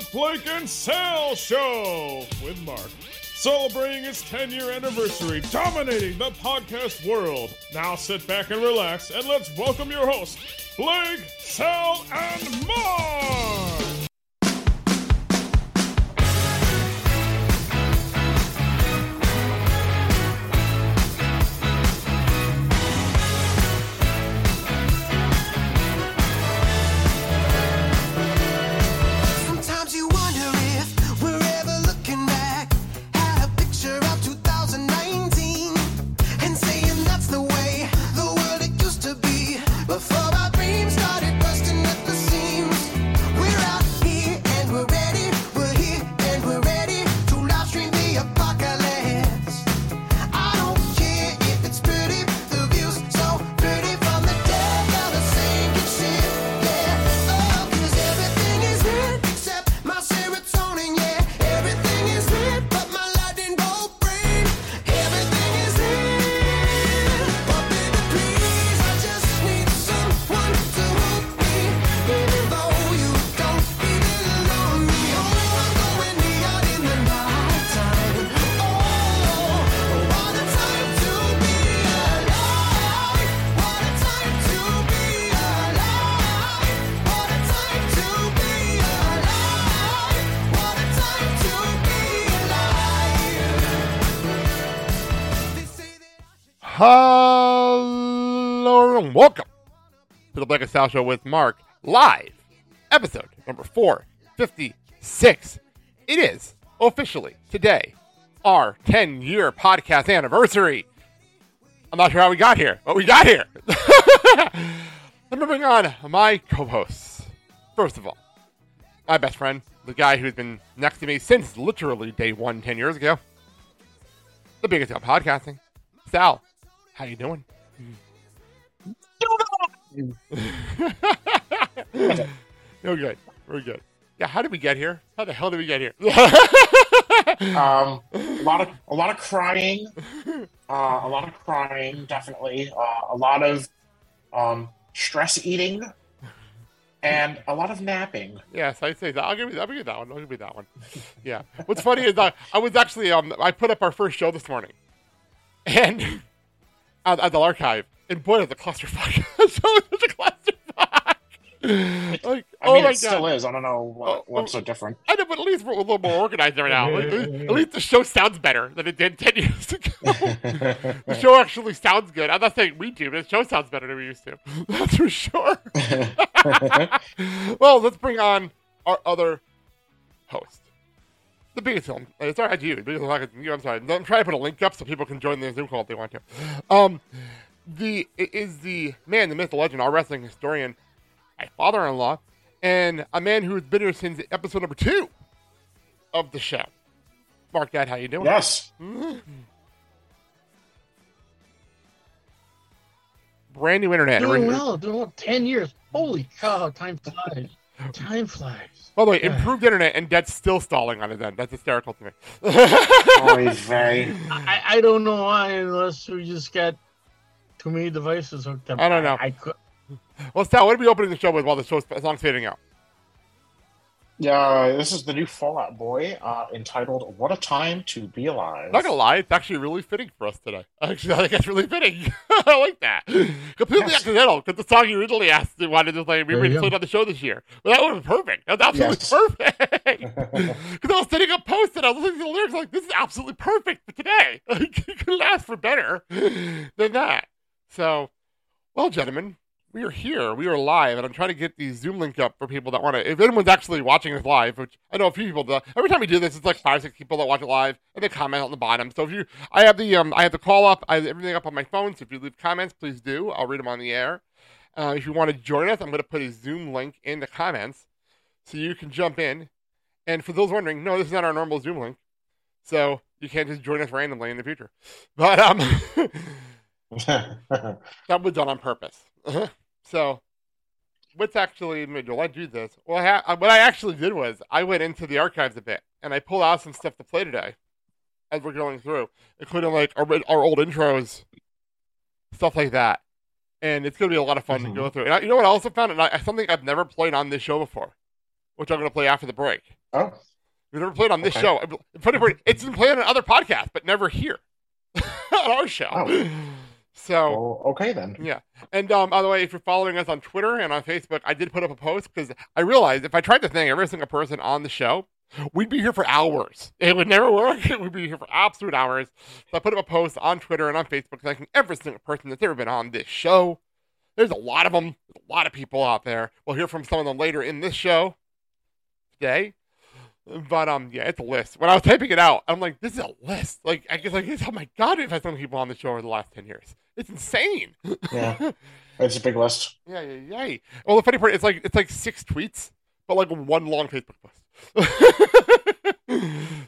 the Blake and Sal Show with Mark. Celebrating its 10 year anniversary, dominating the podcast world. Now sit back and relax, and let's welcome your hosts, Blake, Sal, and Mark! Blake and Sal Show with Mark, live, episode number 456. It is officially today our 10 year podcast anniversary. I'm not sure how we got here, but we got here. Let me bring on my co hosts. First of all, my best friend, the guy who's been next to me since literally day one, 10 years ago, the biggest of podcasting, Sal. How you doing? no good. We're good. Yeah, how did we get here? How the hell did we get here? um, a lot of a lot of crying, uh, a lot of crying, definitely. Uh, a lot of um, stress eating, and a lot of napping. yes, I say that. I'll give you. I'll give you that one. I'll give you that one. Yeah. What's funny is I, I was actually um I put up our first show this morning, and at, at the archive, and boy, it's a clusterfuck. so it's a clusterfuck. like, I oh mean, it still god. is. I don't know what, Oh, what's oh. so different. I know, but at least we're a little more organized right now. At least, at least the show sounds better than it did 10 years ago. the show actually sounds good. I'm not saying we do, but the show sounds better than we used to. That's for sure. well, let's bring on our other host. The biggest film. It's all right, you. The biggest film, you. I'm sorry. I'm trying to put a link up so people can join the Zoom call if they want to. Um, the is the man, the myth, the legend, our wrestling historian, my father-in-law, and a man who's been here since episode number two of the show. Mark, Dad, how you doing? yes. Mm-hmm. Brand new internet. Doing well, doing well. Ten years. Holy cow, time flies. Time flies. By the way, improved internet, and Dad's still stalling on his end. That's hysterical to me. Oh, Oy vey. I, I don't know why, unless we just got too many devices hooked up. I don't know. I, could. well, Sal, what are we opening the show with while the show's song's fading out? Yeah, this is the new Fallout Boy, uh, entitled "What a Time to Be Alive." Not gonna lie, it's actually really fitting for us today. Actually, I think it's really fitting. I like that. Completely Yes. accidental because the song you originally asked they wanted to play, we There were you played on the show this year. Well, that would have been perfect. That was absolutely Yes. perfect. Because I was setting up posts and I was listening to the lyrics, like this is absolutely perfect for today. Like, you couldn't ask for better than that. So, well, gentlemen, we are here. We are live, and I'm trying to get the Zoom link up for people that want to. If anyone's actually watching this live, which I know a few people do. Every time we do this, it's like five, six people that watch it live, and they comment on the bottom. So if you, I have the, um, I have the call up, I have everything up on my phone. So if you leave comments, please do. I'll read them on the air. Uh, if you want to join us, I'm going to put a Zoom link in the comments, so you can jump in. And for those wondering, no, this is not our normal Zoom link, so you can't just join us randomly in the future. But um, that was done on purpose. so, what's actually made Joel I do this? Well, I ha- what I actually did was I went into the archives a bit and I pulled out some stuff to play today as we're going through, including like our, our old intros, stuff like that. and it's going to be a lot of fun Mhm. to go through. And I, you know what I also found? And I, something I've never played on this show before, which I'm going to play after the break. Oh, We've never played on this Okay. show. It's been played on other podcasts, but never here on our show. Oh. So well, okay then. yeah. And um, by the way, if you're following us on Twitter and on Facebook, I did put up a post because I realized if I tried to thank every single person on the show, we'd be here for hours. It would never work. We'd be here for absolute hours. So I put up a post on Twitter and on Facebook thanking every single person that's ever been on this show. There's a lot of them. There's a lot of people out there. We'll hear from some of them later in this show today. But um, yeah, it's a list. When I was typing it out, I'm like, this is a list. Like, I guess like, oh my god, we've had so many people on the show over the last ten years. It's insane. Yeah, it's a big list. Yeah, yeah, yeah. Well, the funny part it's like it's like six tweets, but like one long Facebook post.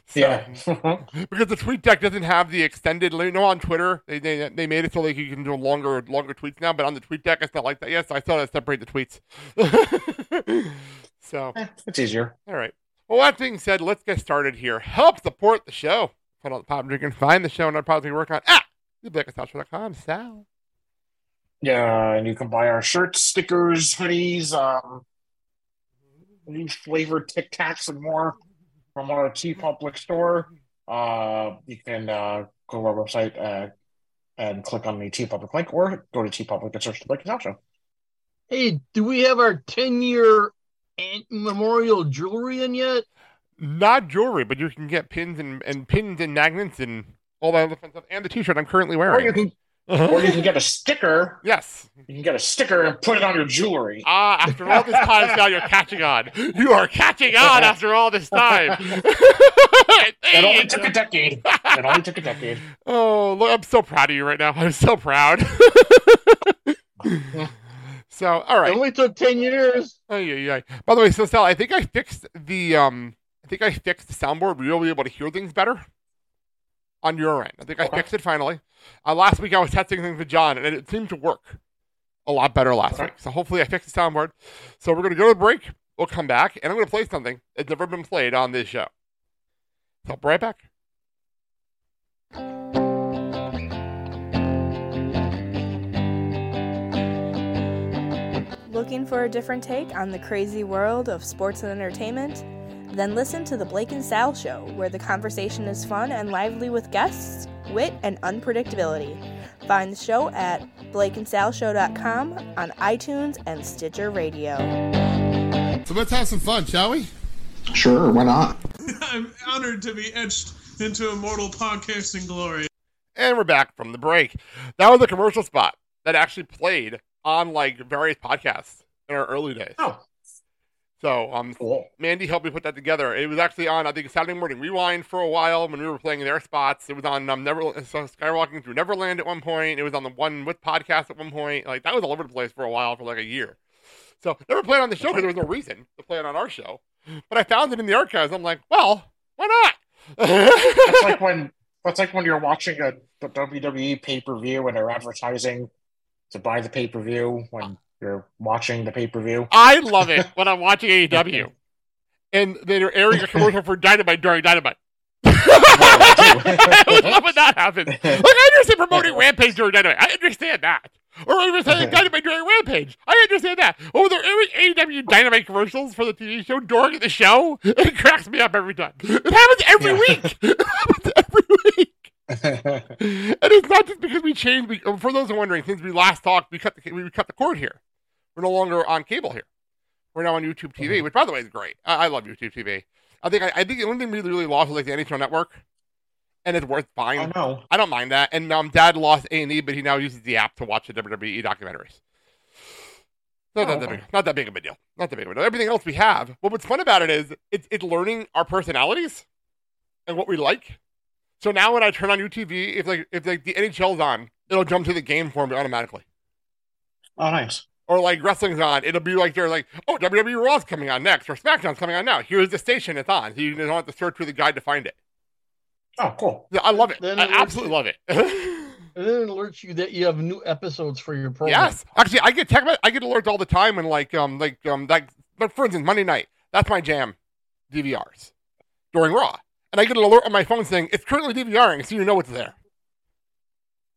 So- Yeah. because the tweet deck doesn't have the extended. You know, on Twitter they they, they made it so like you can do longer longer tweets now, but on the tweet deck it's not like that. Yes, I still have to separate the tweets. so, Eh, it's easier. all right. Well, that being said, let's get started here. Help support the show. Find out the pop drink and find the show and our products we work on at theblakeandsalshow.com. Sal. Yeah, and you can buy our shirts, stickers, hoodies, um, new flavored Tic Tacs, and more from our TeePublic store. Uh, you can uh, go to our website uh, and click on the TeePublic link, or go to TeePublic and search the Blake and Sal Show. Hey, do we have our 10 year memorial jewelry in yet? Not jewelry, but you can get pins and, and pins and magnets and all that other fun stuff, and the T-shirt I'm currently Or wearing. you can, or you can get a sticker. yes. You can get a sticker and put it on your jewelry. Ah, after all this time, now you're catching on. You are catching on after all this time. It only took a decade. It only took a decade. oh, look, I'm so proud of you right now. I'm so proud. So, all right. It only took 10 years. Oh, yeah, yeah. By the way, so Sal, I think I fixed the um, I think I fixed the soundboard. We'll be able to hear things better on your end. I think I Okay. fixed it finally. Uh, last week I was testing things with John, and it seemed to work a lot better last Okay. week. So hopefully I fixed the soundboard. So we're gonna go to the break. We'll come back, and I'm gonna play something that's never been played on this show. So I'll be right back. Looking for a different take on the crazy world of sports and entertainment? Then listen to The Blake and Sal Show, where the conversation is fun and lively with guests, wit, and unpredictability. Find the show at blakeandsalshow.com on iTunes and Stitcher Radio. So let's have some fun, shall we? Sure, why not? I'm honored to be etched into immortal podcasting glory. And we're back from the break. That was a commercial spot that actually played on like various podcasts in our early days. Oh, So um, cool. Mandy helped me put that together. It was actually on, I think, Saturday Morning Rewind for a while when we were playing their spots. It was on um, Never so Skywalking through Neverland at one point. It was on the One with podcast at one point. Like that was all over the place for a while for like a year. So never played on the show because there was no reason to play it on our show. But I found it in the archives. I'm like, well, why not? That's like when that's like when you're watching a the WWE pay per view and they're advertising to buy the pay per view when you're watching the pay per view. I love it when I'm watching AEW and they're airing a commercial for Dynamite during Dynamite. I would love when that happens. Like I understand promoting Rampage during Dynamite. I understand that. Or even saying Dynamite during Rampage. I understand that. Oh, they're airing AEW Dynamite commercials for the TV show during the show. It cracks me up every time. It happens every Yeah. week. It happens every week. And it's not just because we changed. We, for those who are wondering, since we last talked, we cut the we cut the cord here. We're no longer on cable here. We're now on YouTube TV, which, by the way, is great. I, I love YouTube TV. I think I, I think the only thing we really lost was like the NHL Network, and it's worth buying. I know. I don't mind that. And um, Dad lost A and E, but he now uses the app to watch the WWE documentaries. Not, Oh, that, okay. big, not that big of a deal. Not that big of a deal. Everything else we have. But what's fun about it is it's it's learning our personalities and what we like. So now when I turn on UTV, if like if like the NHL's on, it'll jump to the game for me automatically. Oh, nice. Or like wrestling's on, it'll be like they're like, oh, WWE Raw's coming on next, or SmackDown's coming on now. Here's the station it's on. You don't have to search through the guide to find it. Oh, cool. Yeah, I love it. Then I it works- absolutely love it. And then it alerts you that you have new episodes for your program. Yes, actually, I get tech, I get alerts all the time, and like, um, like, um, like, like, for instance, Monday night, that's my jam, DVRs during Raw, and I get an alert on my phone saying it's currently DVRing, so you know it's there.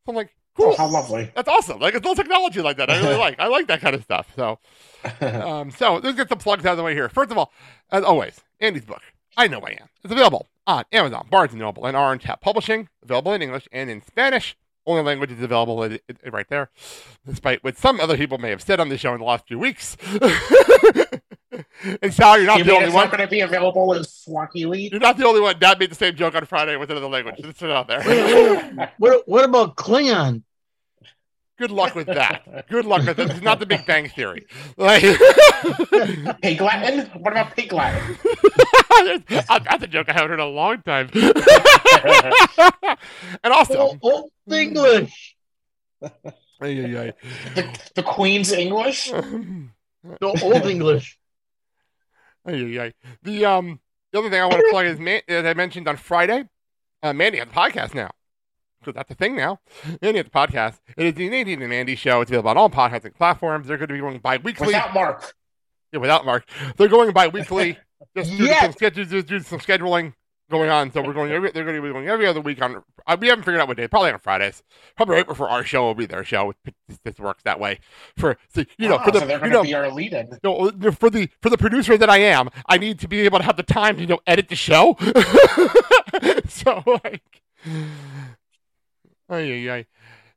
So I'm like, Cool. Oh, how lovely. That's awesome. Like it's little technology like that. I really like. I like that kind of stuff. So, um, so let's get some plugs out of the way here. First of all, as always, Andy's book. I know I am. It's available on Amazon, Barnes and Noble, and Orange Tap Publishing. Available in English and in Spanish. Only language is available i- i- right there, despite what some other people may have said on the show in the last few weeks. and Sal, you're not You the mean only it's one. not going to be available in Swahili? You're not the only one. Dad made the same joke on Friday with another language. Let's put it out there. What what about Klingon? Good luck with that. Good luck with that. It's not the Big Bang Theory. Like, Pig Latin? What about Pig Latin? Uh, that's a joke I haven't heard in a long time. and also, Old, old English. Ay, ay, ay. The, the Queen's English? The old English. Ay. The um the other thing I want to plug is Man- as I mentioned on Friday, uh, Mandy has a podcast now. So that's a thing now. Mandy has a podcast. It is the Nadine and Mandy show. It's available on all podcasting platforms. They're going to be going bi-weekly. Without Mark. Yeah, without Mark. They're going bi-weekly. just Yes. some just due some scheduling going on. So we're going. Every, they're going to be going every other week on. Uh, we haven't figured out what day. Probably on Fridays. Probably right before our show will be their show. This, this works that way. For so, you know, Ah, for the so you know, be our lead-in. no, uh, for the for the producer that I am, I need to be able to have the time to you know edit the show. so like, ay, ay, ay.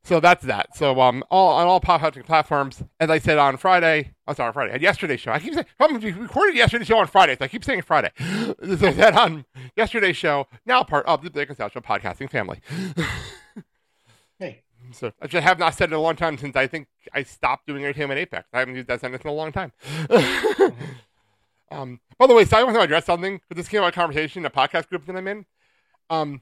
so that's that. So um, all on all pop hunting platforms, as I said on Friday. I'm sorry, Friday. And yesterday's show. I keep saying we recorded yesterday's show on Friday. So I keep saying Friday. so that on yesterday's show, now part of the Blake Show podcasting family. Hey, So I just have not said it in a long time since I think I stopped doing Entertainment Apex. I haven't used that sentence in a long time. um, by the way, so I want to address something because this came out of a conversation in a podcast group that I'm in. Um,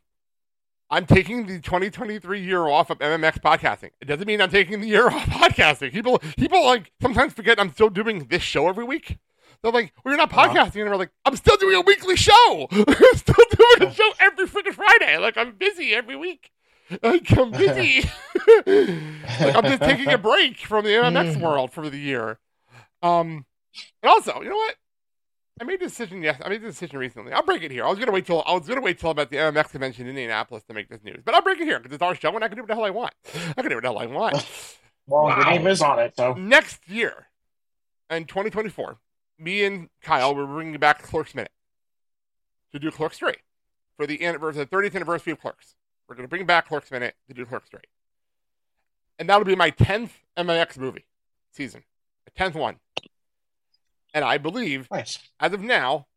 I'm taking the 2023 year off of MMX podcasting. It doesn't mean I'm taking the year off podcasting. People, people like sometimes forget I'm still doing this show every week. They're like, "Well, you're not Uh-huh. podcasting," and we're like, "I'm still doing a weekly show. I'm still doing a show every freaking Friday. Like I'm busy every week. Like I'm busy. like I'm just taking a break from the MMX world for the year. Um, and also, you know what? I made a decision. Yes, I made a decision recently. I'll break it here. I was gonna wait till I was gonna wait till I'm the MMX convention in Indianapolis to make this news, but I'll break it here because it's our show and I can do what the hell I want. I can do what the hell I want. well, your name is on it, so. Next year, in 2024, me and Kyle we're bringing back Clerks Minute to do Clerks Three for the anniversary, the 30th anniversary of Clerks. We're gonna bring back Clerks Minute to do Clerks Three, and that'll be my 10th MMX movie season, a 10th one. And I believe Nice. as of now,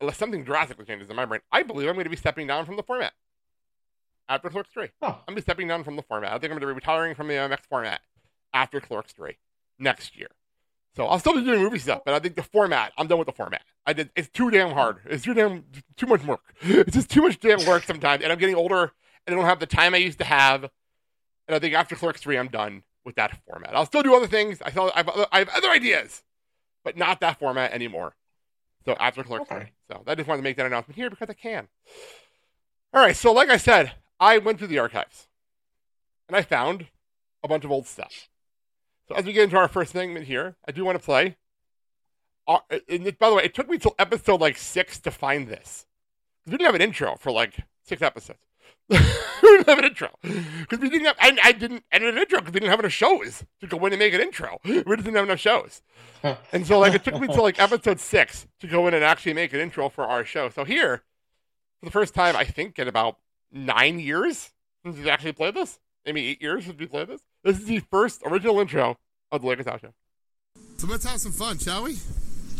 unless something drastically changes in my brain, I believe I'm going to be stepping down from the format after Clerks 3. Oh. I'm going to be stepping down from the format. I think I'm going to be retiring from the MX format after Clerks 3 next year. So I'll still be doing movie stuff, but I think the format, I'm done with the format. I did. It's too damn hard. It's too damn too much work. It's just too much damn work sometimes, and I'm getting older, and I don't have the time I used to have. And I think after Clerks 3, I'm done with that format. I'll still do other things. I still I have other, I have other ideas, but not that format anymore. So after Clerks Okay. 3. So I just wanted to make that announcement here because I can. All right. So like I said, I went through the archives, and I found a bunch of old stuff. So as we get into our first segment here, I do want to play. Uh, and it- by the way, it took me till episode like six to find this. we didn't have an intro for like six episodes. we didn't have an intro because we didn't have. I, I didn't edit an intro because we didn't have enough shows to go in and make an intro. We just didn't have enough shows, and so like it took me till like episode six to go in and actually make an intro for our show. So here, for the first time, I think in about nine years since we actually played this, maybe eight years since we played this. This is the first original intro of the Blake and Sal Show. So let's have some fun, shall we?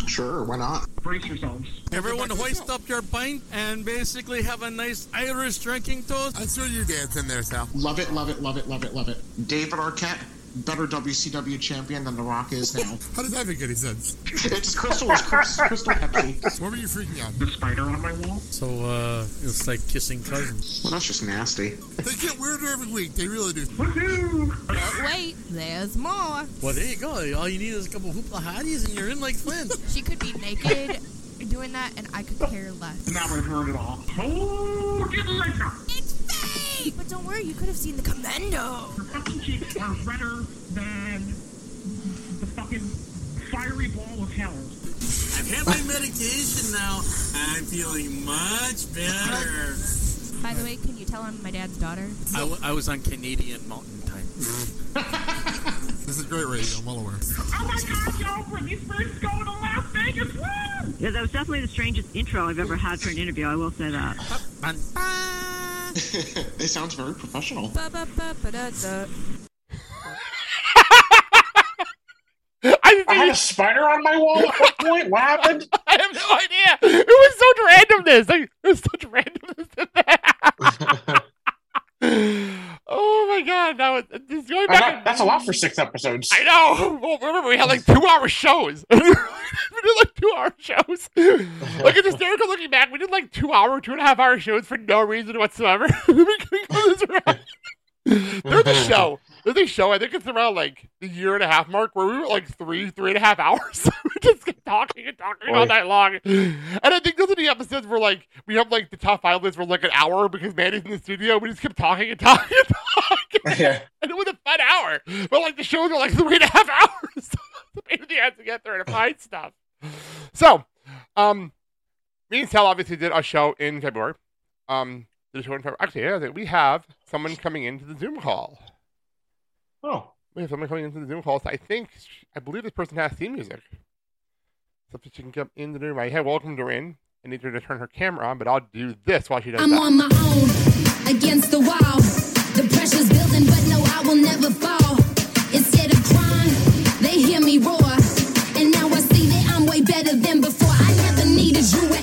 Sure, why not? Brace yourselves. Everyone hoist up your pint and basically have a nice Irish drinking toast. I saw you dancing there, Sal. Love it, love it, love it, love it, love it. David Arquette, better WCW champion than The Rock is now. How does that make any sense? it's Crystal, it's Crystal, Crystal Pepsi. What were you freaking out? The spider on my wall. So, uh, it's like kissing cousins. Well, that's just nasty. They get weirder every week. They really do. Woohoo! Wait, there's more. Well, there you go. All you need is a couple hoopla hotties and you're in like Flint. She could be naked doing that, and I could care less. Now I've heard it all. Hold it later. It's fake! But don't worry, you could have seen the commando. Your fucking cheeks are redder than the fucking fiery ball of hell. I've had my medication now. I'm feeling much better. By the way, can you tell I'm my dad's daughter? I, w- I was on Canadian Mountain Time. This is great radio. I'm well aware. Oh my god, y'all, Britney Spears is going to Las Vegas. Woo! Yeah, that was definitely the strangest intro I've ever had for an interview. I will say that. it sounds very professional. I, I had a spider on my wall at what point? What happened? I have no idea. It was such randomness. Like, was such randomness in there. Oh my god, that was this going back. that- that's a lot for six episodes. I know. Well, remember, we had like two hour shows. we did like two hour shows. Like it's hysterical looking back. We did like two hour, two and a half hour shows for no reason whatsoever. we couldn't go this around. There's a show. There's a show. I think it's around like the year and a half mark where we were like three, three and a half hours. we just kept talking and talking all night long. And I think those are the episodes where like we have like the top five list for like an hour because Mandy's in the studio. We just kept talking and talking and talking. Yeah. And it was a fun hour. But like the shows are like three and a half hours. a pain in the ass to get there and to find stuff. So, um, me and Sal obviously did a show in February. Um, a show in February. Actually, yeah, I think we have someone coming into the Zoom call. Oh. We have someone coming into the Zoom call. So I think, I believe this person has theme music. So if she can come in the room, I hey, welcome in. I need her to turn her camera on, but I'll do this while she does I'm that. on my own, against the wall. The pressure's building, but no, I will never fall. Instead of crying, they hear me roar. And now I see that I'm way better than before. I never needed you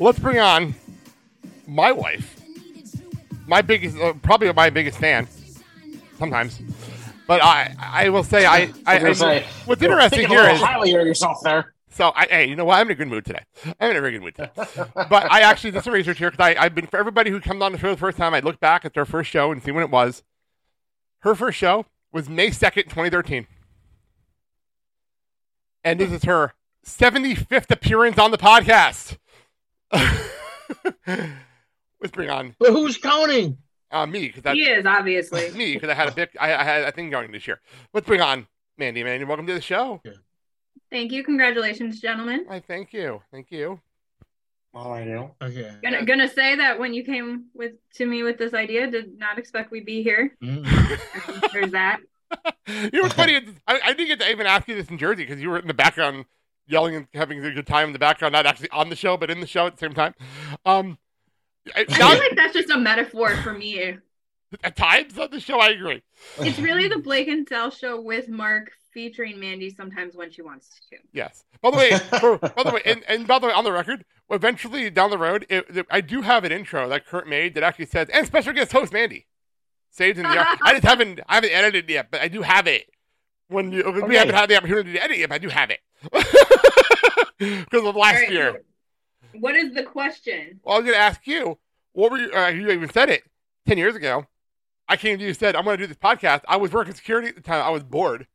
Let's bring on my wife, my biggest, uh, probably my biggest fan. Sometimes, but I, I will say, I, I, I was gonna I- say, what's interesting here highly of yourself there. So I, hey, you know what? I'm in a good mood today. I'm in a very good mood today. but I actually did some research here because I've been for everybody who comes on the show the first time. I look back at their first show and see when it was. Her first show was May second, 2013, and this is her 75th appearance on the podcast. Let's bring on But who's counting? uh, me because He is, obviously. me because I had a big I, I had a thing going this year. Let's bring on Mandy. Mandy, welcome to the show. Thank you. Congratulations, gentlemen. I thank you. Thank you. Oh, I know. Okay. Gonna, gonna say that when you came with to me with this idea, did not expect we'd be here. Mm. There's that. You know what's funny? I, I didn't get to even ask you this in Jersey because you were in the background yelling and having a good time in the background, not actually on the show, but in the show at the same time. Um, I- I feel now, like that's just a metaphor for me. at times on the show, I agree. It's really the Blake and Sal show with Mark featuring Mandy sometimes when she wants to. Yes. By the way, for, by the way, and, and by the way, on the record, eventually down the road, it, it- I do have an intro that Kurt made that actually says, "and special guest host Mandy." Saved in the. I just haven't, I haven't edited it yet, but I do have it. When you, we Okay. haven't had the opportunity to edit it, but I do have it because of last All right, year. What is the question? Well, I was going to ask you, what were you, uh, you even said it 10 years ago. I came to you and said, I'm going to do this podcast. I was working security at the time. I was bored.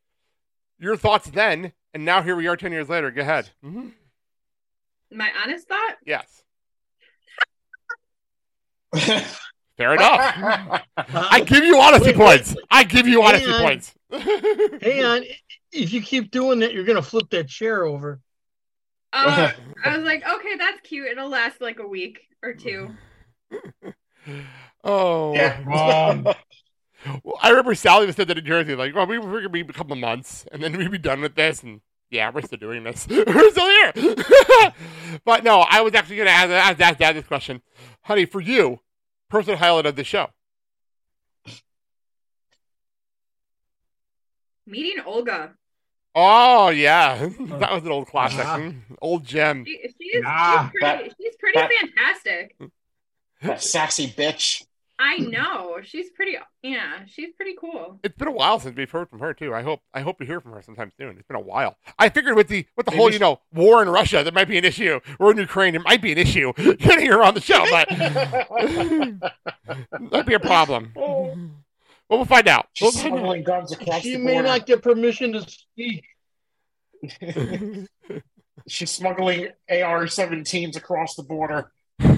Your thoughts then, and now here we are 10 years later. Go ahead. hmm My honest thought? Yes. Fair enough. I give you honesty Wait, wait, points. I give you honesty Hang on. points. Hang on. If you keep doing that, you're gonna flip that chair over. Uh, I was like, okay, that's cute. It'll last like a week or two. Oh. Yeah. Well, I remember Sally was said that in Jersey, like, well, we were going to be a couple of months, and then we'd be done with this, and yeah, we're still doing this. we're still here. but no, I was actually going to ask, ask, ask Dad this question. Honey, for you, personal highlight of the show. Meeting Olga. Oh, yeah. that was an old classic. Mm, Old gem. She, she's, Nah, she's pretty, that- she's pretty that- fantastic. that sassy bitch. I know. She's pretty, yeah, she's pretty cool. It's been a while since we've heard from her too. I hope I hope we hear from her sometime soon. It's been a while. I figured with the with the Maybe whole she- you know war in Russia, there might be an issue. Or in Ukraine, it might be an issue getting her on the show, but that'd be a problem. Well, we'll find out. We'll find out. guns across She the may border. not get permission to speak. She's smuggling AR-17s across the border.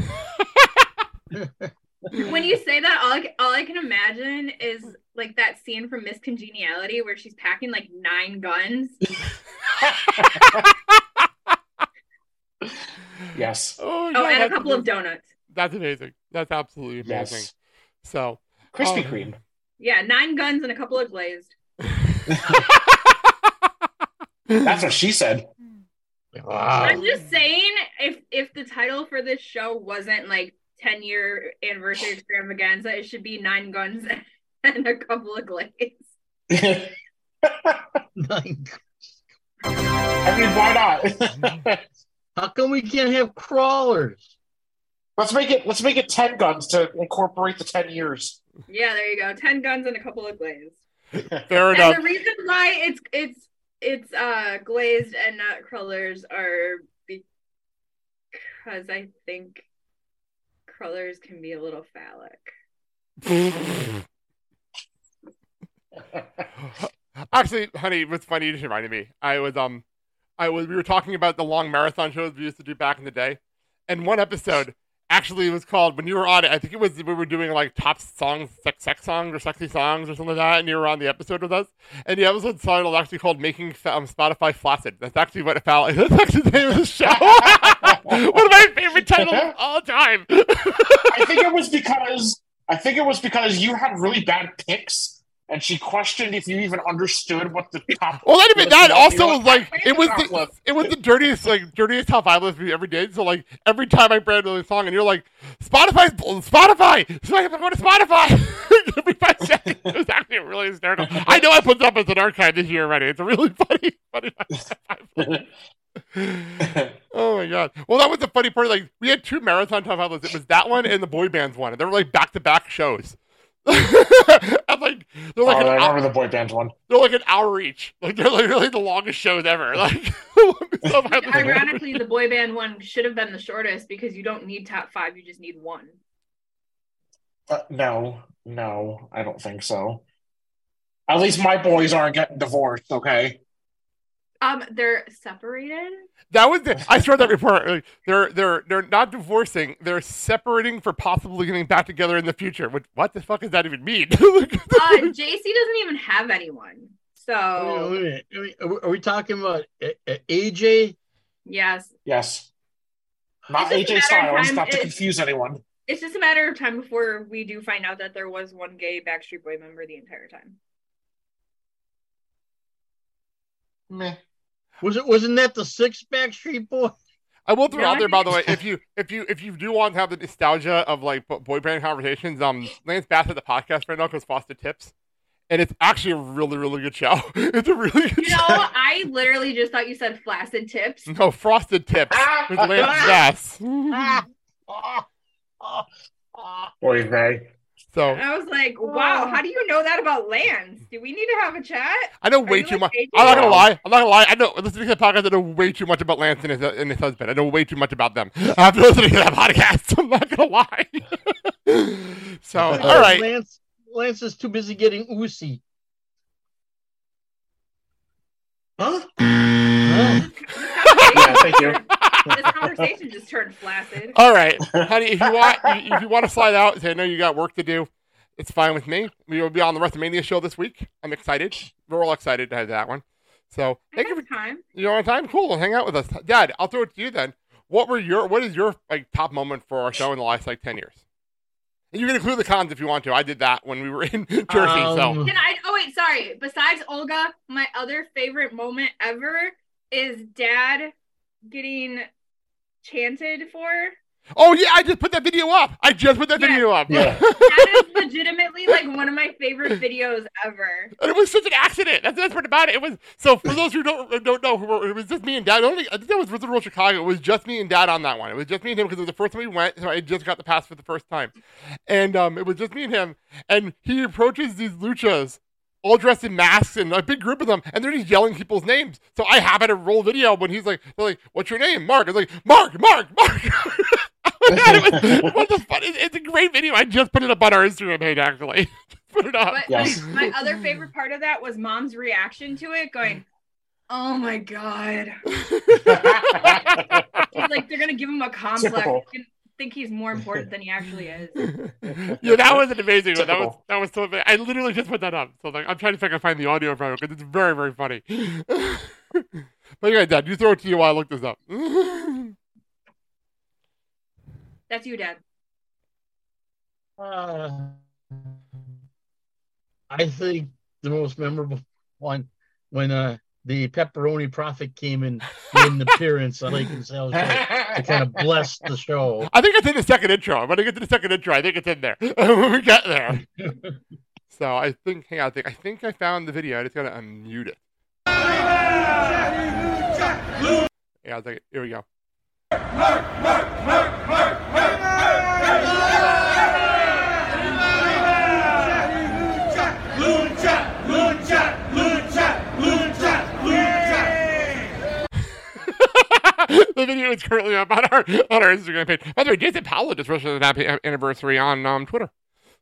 When you say that, all I, c- all I can imagine is like that scene from Miss Congeniality where she's packing like nine guns. Yes. Oh, Oh, God, and a that's couple of donuts. That's amazing. That's absolutely amazing. Yes. So Krispy um, Kreme. Yeah, nine guns and a couple of glazed. That's what she said. I'm just saying, if if the title for this show wasn't like 10 year anniversary extravaganza, it should be nine guns and a couple of glazed. I mean, why not? How come we can't have crullers? let's make it. Let's make it ten guns to incorporate the ten years. Yeah, there you go. 10 guns and a couple of glazed. fair And enough. the reason why it's it's it's uh glazed and not crullers are because I think crullers can be a little phallic. Actually, honey, what's funny you just reminded me. I was um, I was we were talking about the long marathon shows we used to do back in the day, and one episode actually it was called when you were on it. I think it was we were doing like top songs, sex, sex songs or sexy songs or something like that, and you were on the episode with us. And the episode title was actually called "Making um, Spotify Flaccid." That's actually what it felt. That's actually the name of the show. one of my favorite titles of all time. I think it was because I think it was because you had really bad picks, and she questioned if you even understood what the top. Well, even was. that. Also, was like "Where's it was the lip?" it was the dirtiest like dirtiest top five list we ever did. So like every time I brand a song, and you're like Spotify, Spotify, so I'm going to Spotify every five seconds. It was actually really hysterical. I know I put that up as an archive this year already. It's a really funny, funny. oh my god! Well, that was the funny part. Like we had two marathon top five lists. It was that one and the boy bands one, and they were like back to back shows. I'm like they're like oh, an I hour- remember the boy band one. they're like an hour each. Like they're like really the longest shows ever. Like so I was- Ironically, the boy band one should have been the shortest because you don't need top five, you just need one. Uh, no, no, I don't think so. At least my boys aren't getting divorced. Okay. Um, they're separated. that was the, I saw that report. Like, they're they're they're not divorcing. They're separating for possibly getting back together in the future. What what the fuck does that even mean? Uh, JC doesn't even have anyone. So a minute, wait. Are we- Are we talking about uh, uh, AJ? yes, Yes. Not AJ just a matter of Styles, not to confuse anyone. it's just a matter of time before we do find out that there was one gay Backstreet Boy member the entire time. Meh. Was it? Wasn't that the six Backstreet Boy? I will throw No, out there, by the way, if you if you if you do want to have the nostalgia of like bo- boy band conversations, um, Lance Bass had the podcast right now because Frosted Tips, and it's actually a really really good show. It's a really good You know, I literally just thought you said flaccid tips. No, Frosted Tips ah. with Lance ah. Bass. Ah. Boy, they. So And I was like, wow, how do you know that about Lance? Do we need to have a chat? I know way you too like much. AJ? I'm not gonna lie. I'm not gonna lie. I know listening to the podcast. I know way too much about Lance and his, and his husband. I know way too much about them after listening to that podcast. I'm not gonna lie. so uh, all right. Lance. Lance is too busy getting oozy. Huh? Huh? Yeah, thank you. This conversation just turned flaccid. All right, honey. If you want, if you want to slide out, say I know you got work to do. It's fine with me. We will be on the WrestleMania show this week. I'm excited. We're all excited to have that one. So I thank you for time. you're on time. Cool. Hang out with us, Dad. I'll throw it to you then. What were your What is your like top moment for our show in the last like ten years? And you can include the cons if you want to. I did that when we were in Jersey. so Um, Can I? Oh wait, sorry. Besides Olga, my other favorite moment ever is Dad getting chanted for. oh yeah, I just put that video up. I just put that Yeah. video up. Yeah. That is legitimately like one of my favorite videos ever. And it was such an accident. That's the best part about it. It was so for those who don't don't know, who were, it was just me and Dad. Only I think that was Wizard World Chicago. It was just me and Dad on that one. It was just me and him because it was the first time we went. So I just got the pass for the first time, and um, it was just me and him. And he approaches these luchas. All dressed in masks and a big group of them, and they're just yelling people's names. So I happen to roll video when he's like, they're like, "What's your name?" Mark. I was like, "Mark, Mark, Mark." God, it was, what the fun? It's, it's a great video. I just put it up on our Instagram page. Actually, put it up. But Yes. my, my other favorite part of that was Mom's reaction to it, going, "Oh my god!" He's like, they're gonna give him a complex. Typical. He's think he's more important than he actually is. yeah, that was an amazing one. That was that was so. ama- I literally just put that up. So like, I'm trying to see if I find the audio from it because it's very very funny. but yeah, Dad, you throw it to you while I look this up. That's you, Dad. Uh, I think the most memorable one when uh the pepperoni prophet came in in an appearance I Lake and Sales to kind of bless the show. I think it's in the second intro. When I get to the second intro, I think it's in there when we get there. so I think, hang on, I think I think I found the video. I just gotta unmute it. Yeah, I was like, here we go. the video is currently up on our on our Instagram page. By the way, Jason Powell just wished us an happy anniversary on um, Twitter.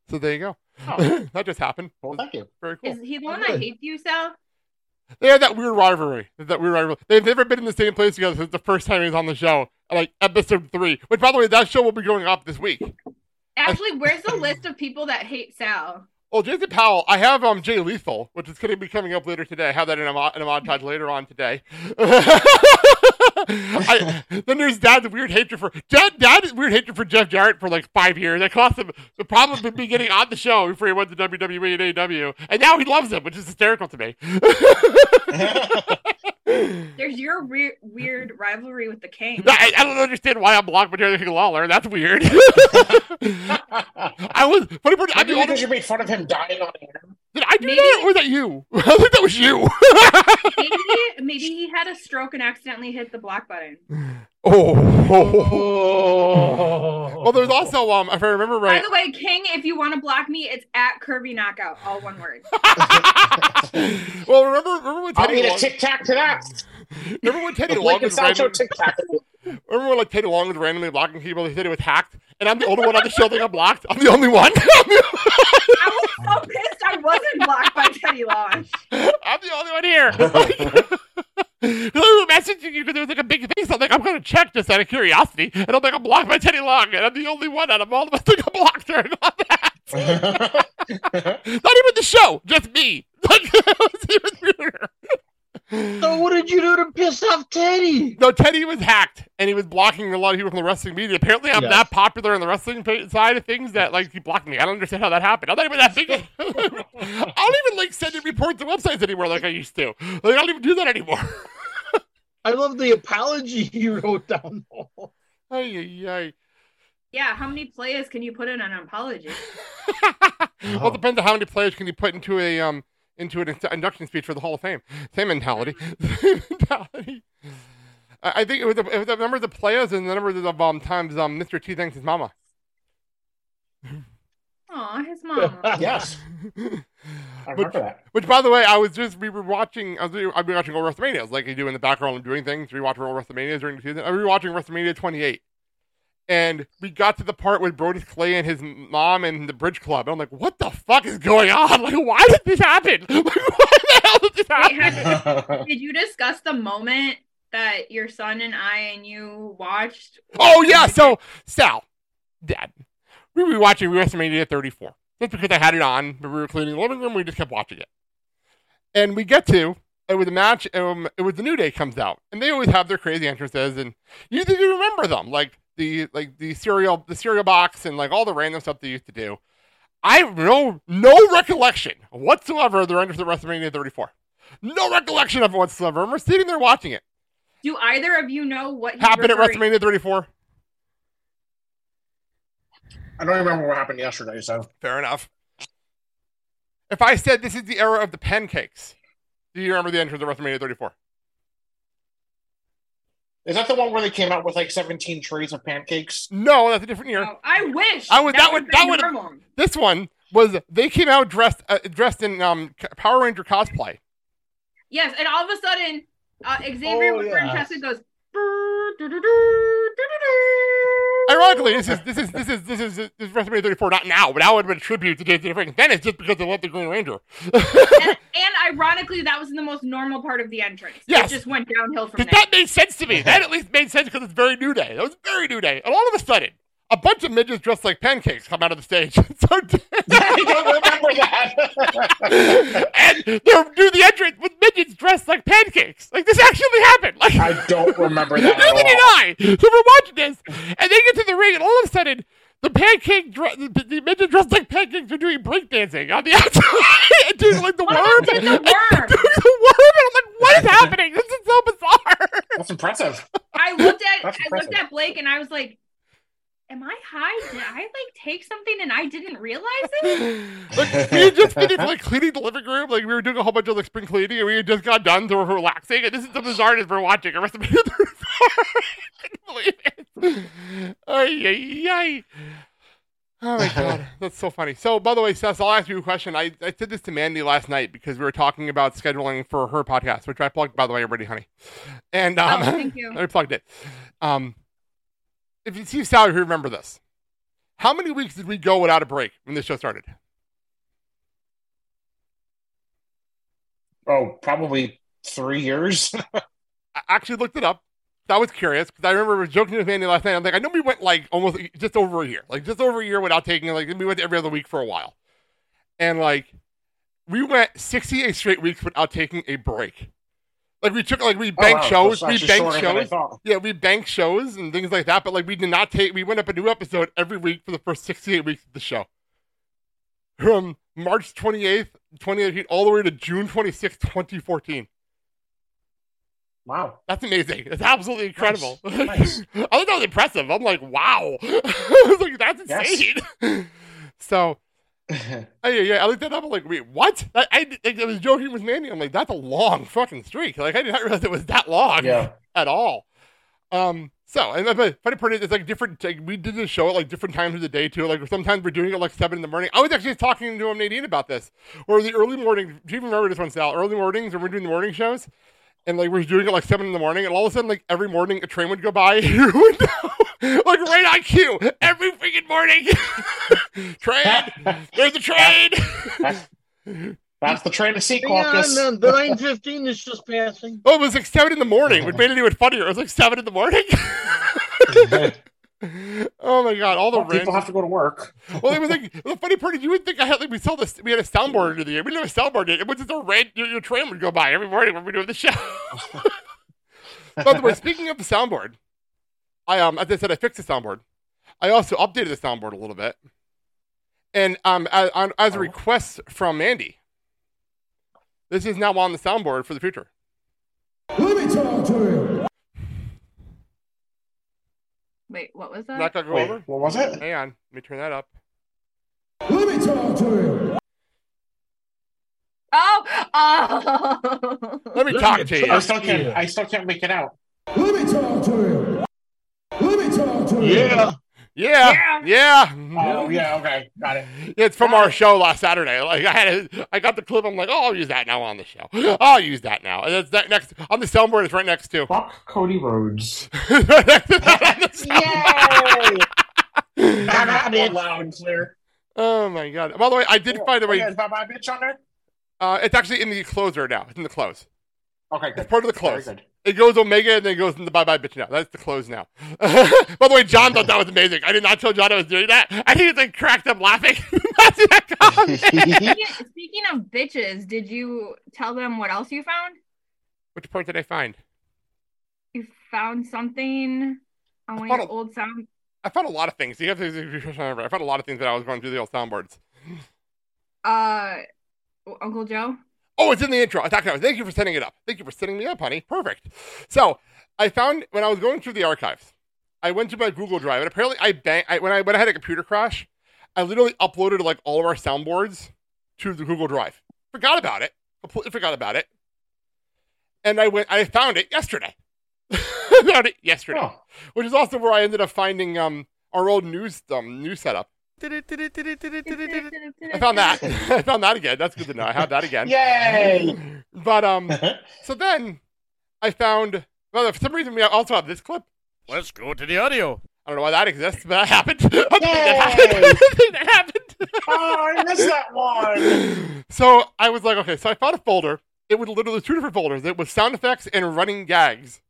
So there you go. that just happened. Well, thank you. Very cool. Is he the one that hates you, Sal? They have that weird rivalry. That weird rivalry. They've never been in the same place together since the first time he was on the show, like episode three. Which, by the way, that show will be going up this week. Actually, where's the list of people that hate Sal? Well, Jason Powell, I have um Jay Lethal, which is going to be coming up later today. I have that in a, mo- in a montage later on today. I, then there's Dad's weird hatred for Dad. Dad's weird hatred for Jeff Jarrett for like five years. That cost him the problem of me getting on the show before he went to WWE and AEW, and now he loves him, which is hysterical to me. There's your weird, weird rivalry with the King. I, I don't understand why I'm blocked by Jerry King Lawler. That's weird. I was. Funny part, I mean, because you made fun of him dying on air. Did I do that, or was that you? I think that was you. maybe, maybe he had a stroke and accidentally hit the block button. oh. Well, there's also um, if I remember right. By the way, King, if you want to block me, it's at Curvy Knockout, all one word. well, remember, remember when I'll Teddy eat a Long, tic tac to that. remember when Teddy The Long Blake and was Sal tic tac. Remember when like Teddy Long was randomly blocking people? He said it was hacked, and I'm the only one on the show that got blocked. I'm the only one. I was so pissed I wasn't blocked by Teddy Long. I'm the only one here. I was messaging you because there was like a big thing. So I'm like, I'm going to check just out of curiosity. And I'm like, I'm blocked by Teddy Long. And I'm the only one out of all of us that got blocked during all that. Not even the show, just me. Like, it was even weirder. So what did you do to piss off Teddy? No, Teddy was hacked, and he was blocking a lot of people from the wrestling media. Apparently, I'm Yes. that popular on the wrestling side of things that like he blocked me. I don't understand how that happened. I'm not even that big. I don't even like sending reports to websites anymore like I used to. Like I don't even do that anymore. I love the apology you wrote down. Ay, ay, ay. Yeah, how many players can you put in an apology? Well, it depends on how many players can you put into a um into an induction speech for the Hall of Fame. Same mentality. Same mentality. I I think it was, the, it was the number of the players and the number of um, times um, Mr. T thanks his mama. Aw, his mom. Yes. I remember that. Which, by the way, I was just we were watching. I was I've been watching all WrestleManias, like you do in the background. I'm doing things. Rewatching all WrestleManias during the season. I was rewatching WrestleMania 28, and we got to the part with Brodus Clay and his mom and the Bridge Club. And I'm like, what the fuck is going on? Like, why did this happen? Like, why the hell did this Wait, happen? had- did you discuss the moment that your son and I and you watched? Oh yeah, so Sal, Dad, we were watching WrestleMania 34. That's because I had it on. But we were cleaning the living room. We just kept watching it, and we get to it was a match. Um, it was the New Day comes out, and they always have their crazy entrances, and you think you remember them, like the like the cereal the cereal box and like all the random stuff they used to do. I have no no recollection whatsoever of their entrance at WrestleMania 34. No recollection of it whatsoever. I'm sitting there watching it. Do either of you know what Happened at WrestleMania 34. I don't remember what happened yesterday, so Fair enough. If I said this is the era of the pancakes, do you remember the entrance of WrestleMania 34? Is that the one where they came out with like 17 trays of pancakes? No, that's a different year. Oh, I wish. I would that, would would've that been would normal. this one was they came out dressed uh, dressed in um Power Ranger cosplay. Yes, and all of a sudden, uh, Xavier Oh, with yes. Francesca goes. "Brr, doo, doo, doo, doo, doo, doo." Ironically, this is this is this is this is, this is WrestleMania 34 not now, but now would have been a tribute to Jason Frank. Then it's just because they love the Green Ranger. and, and ironically, that was the most normal part of the entrance. Yes. It just went downhill from there. that made sense to me. That at least made sense because it's very New Day. That was very New Day. And all of a sudden, a bunch of midgets dressed like pancakes come out of the stage. so I don't remember that. and they're do the entrance with midgets dressed like pancakes. Like this actually happened. Like I don't remember that neither at did all. I. So we're watching this, and they get to the ring, and all of a sudden. The pancake, dre- the, the midget dressed like pancakes are doing breakdancing on the outside, and doing like the What worm, happened to the and doing the worm, and I'm like, what is happening? This is so bizarre. That's impressive. I looked at That's I impressive. looked at Blake and I was like, "Am I high? Did I like take something and I didn't realize it?" like we had just finished like cleaning the living room, like we were doing a whole bunch of like spring cleaning, and we had just got done, so we're relaxing, and this is the bizarreness we're watching. The rest of it is bizarre. I couldn't believe it. Ay, ay, ay. Oh my god, that's so funny. So, by the way, Seth, I'll ask you a question. I, I said this to Mandy last night because we were talking about scheduling for her podcast, which I plugged, by the way, already, honey. And um, Oh, thank you. I plugged it. Um, if you see Sally, who remember this, how many weeks did we go without a break when this show started? Oh, probably three years. I actually looked it up. I was curious because I remember joking with Mandy last night. I'm like, I know we went like almost just over a year, like just over a year without taking like we went every other week for a while, and like we went 68 straight weeks without taking a break. Like we took like we Oh, wow. shows, we actually banked shorter than I shows, yeah, we banked shows and things like that. But like we did not take, we went up a new episode every week for the first 68 weeks of the show, from March 28th, 2018, all the way to June 26th, 2014. Wow. That's amazing. It's absolutely incredible. Nice. I thought that was impressive. I'm like, wow. I was like, that's Yes. insane. so, yeah, yeah. I looked that up. I'm like, wait, what? I, I, I was joking with Mandy. I'm like, that's a long fucking streak. Like, I did not realize it was that long Yeah. at all. Um, so, and the funny part is, it's like different. Like, we did this show at like different times of the day too. Like, sometimes we're doing it like seven in the morning. I was actually talking to Nadine about this, or the early morning. Do you even remember this one, Sal? Early mornings when we're doing the morning shows, and like we're doing it like seven in the morning, and all of a sudden, like every morning, a train would go by your window, like right on cue, every freaking morning. train, there's a train. That's the train to see Hang on, caucus. man, the 915 is just passing. Oh, it was like seven in the morning, which made it even funnier. It was like seven in the morning. oh my god, all the Well, people have to go to work. Well, it was like the funny part is you would think I had like we saw this we had a soundboard under the year. We didn't have a soundboard yet. It was just a red your, your train would go by every morning when we were doing the show. By the way, speaking of the soundboard, I um as I said I fixed the soundboard. I also updated the soundboard a little bit. And um as, as a request from Mandy, this is now on the soundboard for the future. Let me talk to you. Wait, what was that? not gonna go Wait, over. what was it? Hang on, let me turn that up. Let me talk to you. Oh, oh. Let me Let talk me to you. I still can't. I still can't make it out. Let me talk to you. Let me talk to you. Yeah. Yeah, yeah. Oh yeah. Okay. Got it. It's from our show last Saturday. Like I had, a, I got the clip. I'm like, oh, I'll use that now on the show. I'll use that now. And it's that next on the soundboard. It's right next to. Fuck Cody Rhodes. On the. Yay! Got it. Loud and clear. oh my god! By the way, I did find a Oh, way. yeah, is that my bitch on there? Uh, it's actually in the closer now. It's in the close. Okay, good. It's part of the Very close. good. It goes Omega and then it goes the Bye Bye Bitch now. That's the close now. By the way, John thought that was amazing. I did not tell John I was doing that. I think it's like cracked up laughing. That's that comment. Speaking, speaking of bitches, did you tell them what else you found? Which part did I find? You found something on one of your a- old sound. I found a lot of things. You have to remember. I found a lot of things that I was going through the old soundboards. Uh, Uncle Joe. Oh, it's in the intro. I talked about it. Thank you for setting it up. Thank you for setting me up, honey. Perfect. So I found when I was going through the archives, I went to my Google Drive, and apparently I bang I, when I when I had a computer crash, I literally uploaded like all of our soundboards to the Google Drive. Forgot about it. Completely forgot about it. And I went. I found it yesterday. Found it yesterday, Oh. which is also where I ended up finding um our old news um news setup. I found that. I found that again. That's good to know. I have that again. Yay! But um, so then I found. Well, for some reason we also have this clip. Let's go to the audio. I don't know why that exists, but that happened. that happened. that happened. oh, I missed that one. so I was like, okay. So I found a folder. It was literally two different folders. It was sound effects and running gags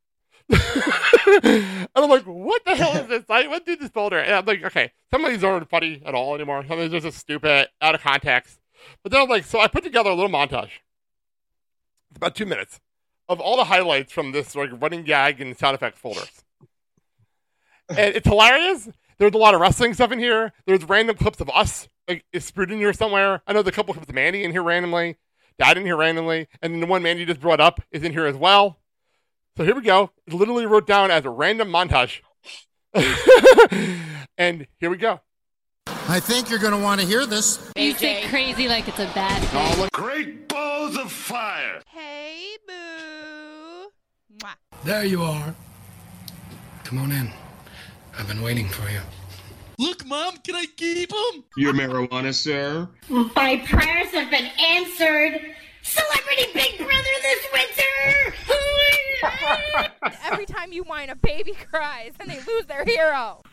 and I'm like, what the hell is this? I went through this folder, and I'm like, okay, some of these aren't funny at all anymore. Some of these are just stupid, out of context. But then I'm like, so I put together a little montage. It's about two minutes of all the highlights from this like running gag and sound effects folders. and it's hilarious. There's a lot of wrestling stuff in here. There's random clips of us like is in here somewhere. I know a couple clips of Mandy in here randomly, Dad in here randomly, and then the one Mandy just brought up is in here as well. So here we go. It literally wrote down as a random montage. and here we go. I think you're going to want to hear this. You say crazy like it's a bad thing. All the Great balls of fire. Hey, boo. Mwah. There you are. Come on in. I've been waiting for you. Look, Mom, can I keep him? Your marijuana, sir? My prayers have been answered. Celebrity Big Brother this winter. Every time you whine, a baby cries and they lose their hero.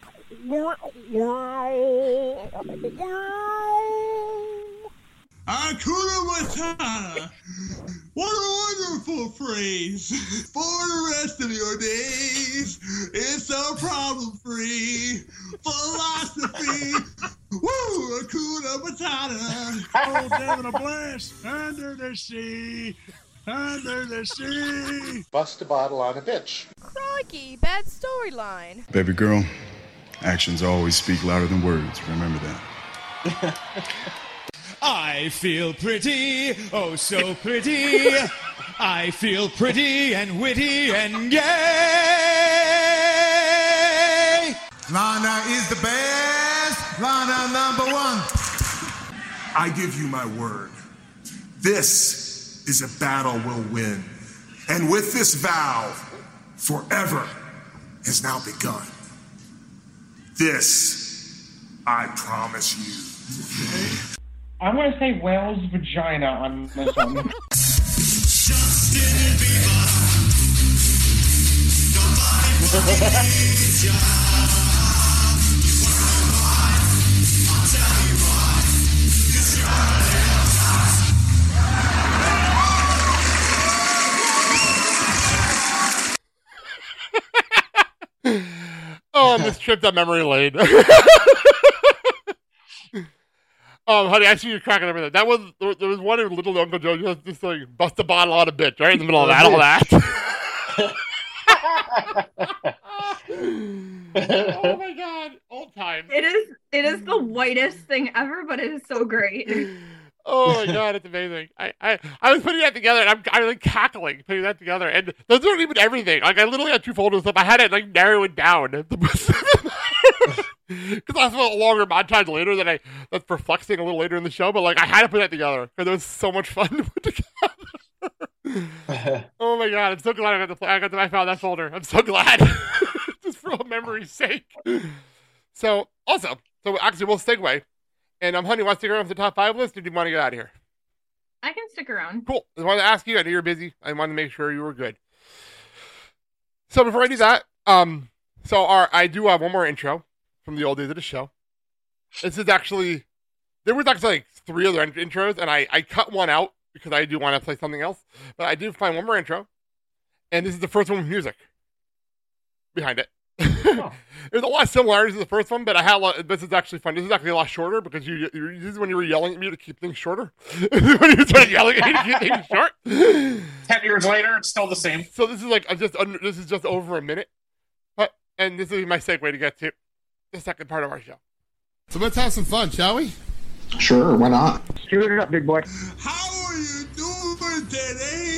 Hakuna Matata. What a wonderful phrase. For the rest of your days, it's a problem free philosophy. Woo! Hakuna Matata. Oh, Devin, a blast under the sea, under the sea. Bust a bottle on a bitch. Crikey, bad storyline. Baby girl, actions always speak louder than words. Remember that. I feel pretty, oh so pretty. I feel pretty and witty and gay. Lana is the best. Lana number one. I give you my word. This is a battle we'll win. And with this vow, forever has now begun. This, I promise you. I'm gonna say whale's vagina on this one. Oh, this trip down memory lane. Um, honey, I see you cracking over there. That was there, there was one in Little Uncle Joe just, just like bust a bottle on a bitch right in the middle of that. All that. oh my god, old time. It is it is the whitest thing ever, but it is so great. Oh my god, it's amazing. I, I, I was putting that together and I'm, I'm like cackling putting that together. And those aren't even everything. Like I literally had two folders up. I had it like narrow it down. Because I saw a longer montage later that I that's perplexing a little later in the show, but like I had to put that together because it was so much fun to put together. oh my god, I'm so glad I got to play. I got to I found that folder. I'm so glad, just for old memory's sake. So awesome. So actually, we'll segue. And um, honey, want to stick around for the top five list, or do you want to get out of here? I can stick around. Cool. I wanted to ask you. I know you're busy. I wanted to make sure you were good. So before I do that, um, so our I do have one more intro from the old days of the show. This is actually there was actually like three other intros, and I I cut one out because I do want to play something else. But I do find one more intro, and this is the first one with music behind it. There's a lot of similarities to the first one, but I had a lot, this is actually fun. This is actually a lot shorter because you, you this is when you were yelling at me to keep things shorter. when you started yelling at me to keep things short. Ten years later, it's still the same. So this is like I'm just under, this is just over a minute, but and this is my segue to get to the second part of our show. So let's have some fun, shall we? Sure, why not? Shoot it up, big boy. How are you doing today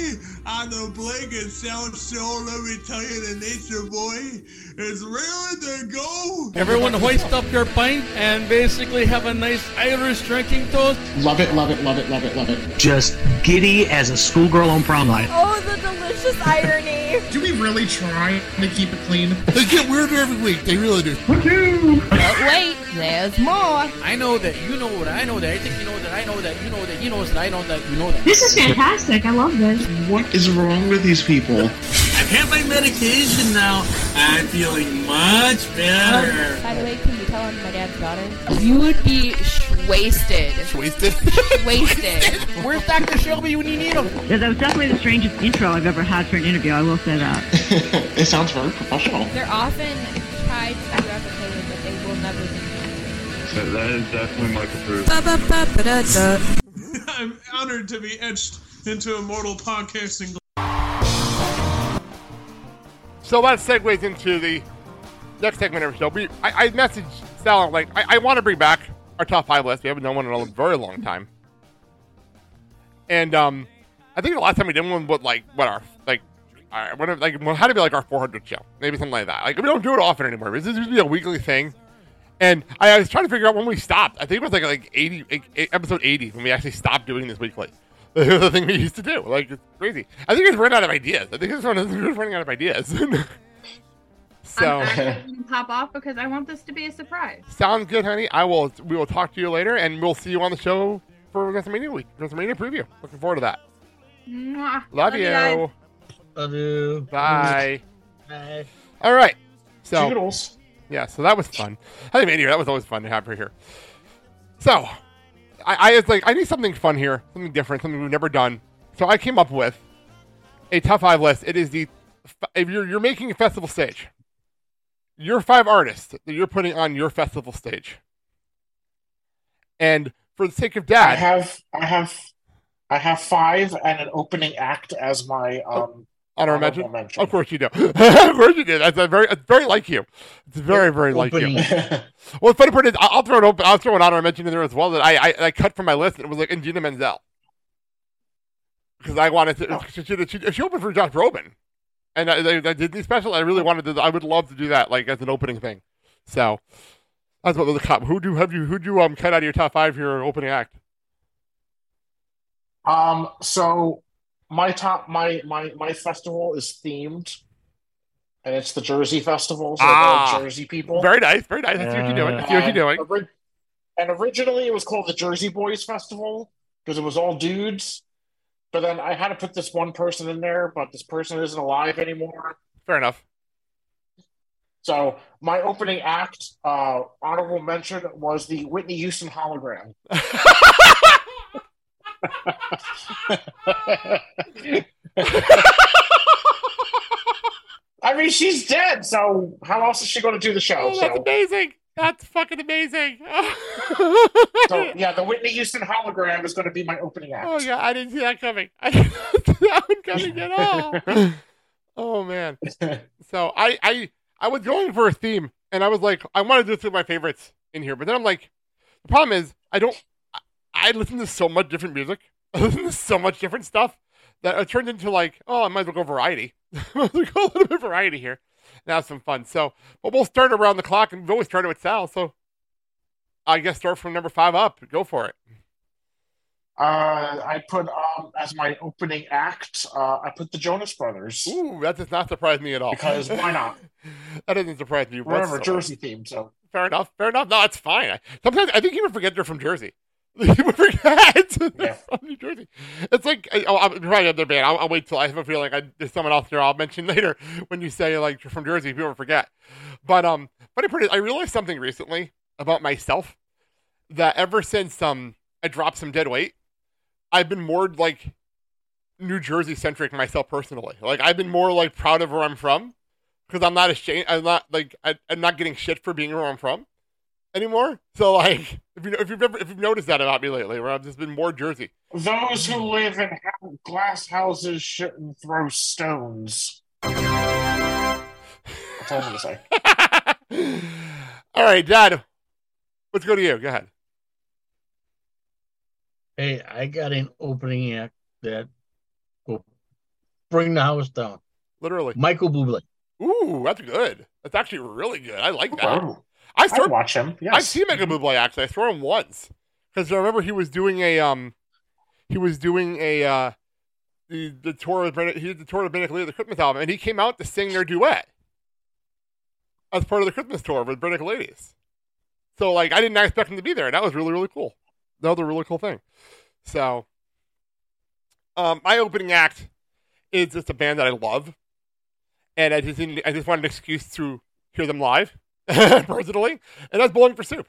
on the Blake and Sal Show? Let me tell you, the Nature Boy is ready to go. Everyone hoist up your pint and basically have a nice Irish drinking toast. Love it, love it, love it, love it, love it. Just giddy as a schoolgirl on prom night. Oh, the delicious irony. Do we really try to keep it clean? They get weirder every week. They really do. But wait, there's more. I know that you know that I know that I think you know that I know that you know that you know that I know that you know that. This is fantastic. I love this. What is wrong with these people? I've had my medication now. I'm feeling much better. Oh, by the way, can you tell I'm my dad's daughter? You would be wasted. Wasted. Wasted. Where's Dr. Shelby when you need him? Yeah, that was definitely the strangest intro I've ever had for an interview. I will say that. it sounds very professional. They're often tried to be replicated, but they will never be. That is definitely Michael Cruz. I'm honored to be etched into immortal podcasting. So that segues into the next segment of the show. We, I, I messaged Sal like I, I want to bring back our top five list. We haven't done one in a very long time, and um, I think the last time we did one was like what our like. Uh, what, like well, had to be like our 400 show, maybe something like that. Like we don't do it often anymore. This used to be a weekly thing, and I, I was trying to figure out when we stopped. I think it was like like 80 like, episode 80 when we actually stopped doing this weekly. It was the thing we used to do. Like it's crazy. I think it's run out of ideas. I think it's run, it's running out of ideas. so I'm pop off because I want this to be a surprise. sounds good, honey. I will. We will talk to you later, and we'll see you on the show for WrestleMania week, WrestleMania preview. Looking forward to that. Mwah. Love, you. guys. Love you. Bye. Bye. All right. So Toodles. yeah, so that was fun. I think anyway, that was always fun to have her here. So I, I was like, I need something fun here, something different, something we've never done. So I came up with a top five list. It is the if you're you're making a festival stage, your five artists that you're putting on your festival stage, and for the sake of dad, I have I have I have five and an opening act as my um honor honorable mention. Of course you do. of course you do. That's a very, it's very like you. It's very, very like you. Well, the funny part is, I'll throw an open. I'll throw an honor mention in there as well that I, I, I cut from my list. And it was like Idina Menzel because I wanted to. She, she, she, she opened for Josh Groban, and I, did the special. I really wanted to. I would love to do that, like as an opening thing. So that's what the cut. Who do have you? Who do you um cut out of your top five here opening act? Um, so my top my my my festival is themed, and it's the Jersey Festival. So Ah. Jersey people. Very nice, very nice. I see what you're doing. I see what you're doing. ori- And originally, it was called the Jersey Boys Festival because it was all dudes. But then I had to put this one person in there, but this person isn't alive anymore. Fair enough. So my opening act, uh, honorable mention, was the Whitney Houston hologram. I mean, she's dead, so how else is she going to do the show? Oh, that's so, amazing. That's fucking amazing. so, yeah, the Whitney Houston hologram is going to be my opening act. Oh yeah, I didn't see that coming. I didn't see that one coming at all. oh man. So I I I was going for a theme, and I was like, I want to do two of my favorites in here, but then I'm like, the problem is I don't. I, listen to so much different music. I listen to so much different stuff that it turned into like, oh, I might as well go variety. I might as well go a little bit of variety here. have some fun. So, but we'll start around the clock, and we've always started with Sal. So, I guess start from number five up. Go for it. Uh, I put um, as my opening act. Uh, I put the Jonas Brothers. Ooh, that does not surprise me at all. Because why not? that doesn't surprise me. Remember. Jersey theme, so Fair enough. Fair enough. No, it's fine. I, sometimes I think people forget they're from Jersey. People forget they're from New Jersey. It's like I- oh, I'm probably another band. I'll, I'll wait till I have a feeling I, there's someone else there. I'll mention later when you say like you're from Jersey. People forget. But um, funny part is I realized something recently about myself that ever since um I dropped some dead weight, I've been more like New Jersey centric myself personally. Like I've been more like proud of where I'm from because I'm not ashamed. I'm not like I, I'm not getting shit for being where I'm from anymore. So like if you if you've ever if you've noticed that about me lately, where I've just been more Jersey. those who live in glass houses shouldn't throw stones. That's all I'm gonna say. All right, Dad. Let's go to you. Go ahead. Hey, I got an opening act that will bring the house down. Literally. Michael Bublé. Ooh, that's good. That's actually really good. I like that. Wow. I I'd watch him. Yes. I've seen Bublé actually. I saw him once because I remember he was doing a um, he was doing a uh, the the tour of he did the tour of Bennett Lee, the Christmas album, and he came out to sing their duet as part of the Christmas tour with Barenaked Ladies. So like, I didn't expect him to be there, and that was really really cool. That was a really cool thing. So, um, my opening act is just a band that I love, and I just I just wanted an excuse to hear them live personally, and that's Bowling for Soup.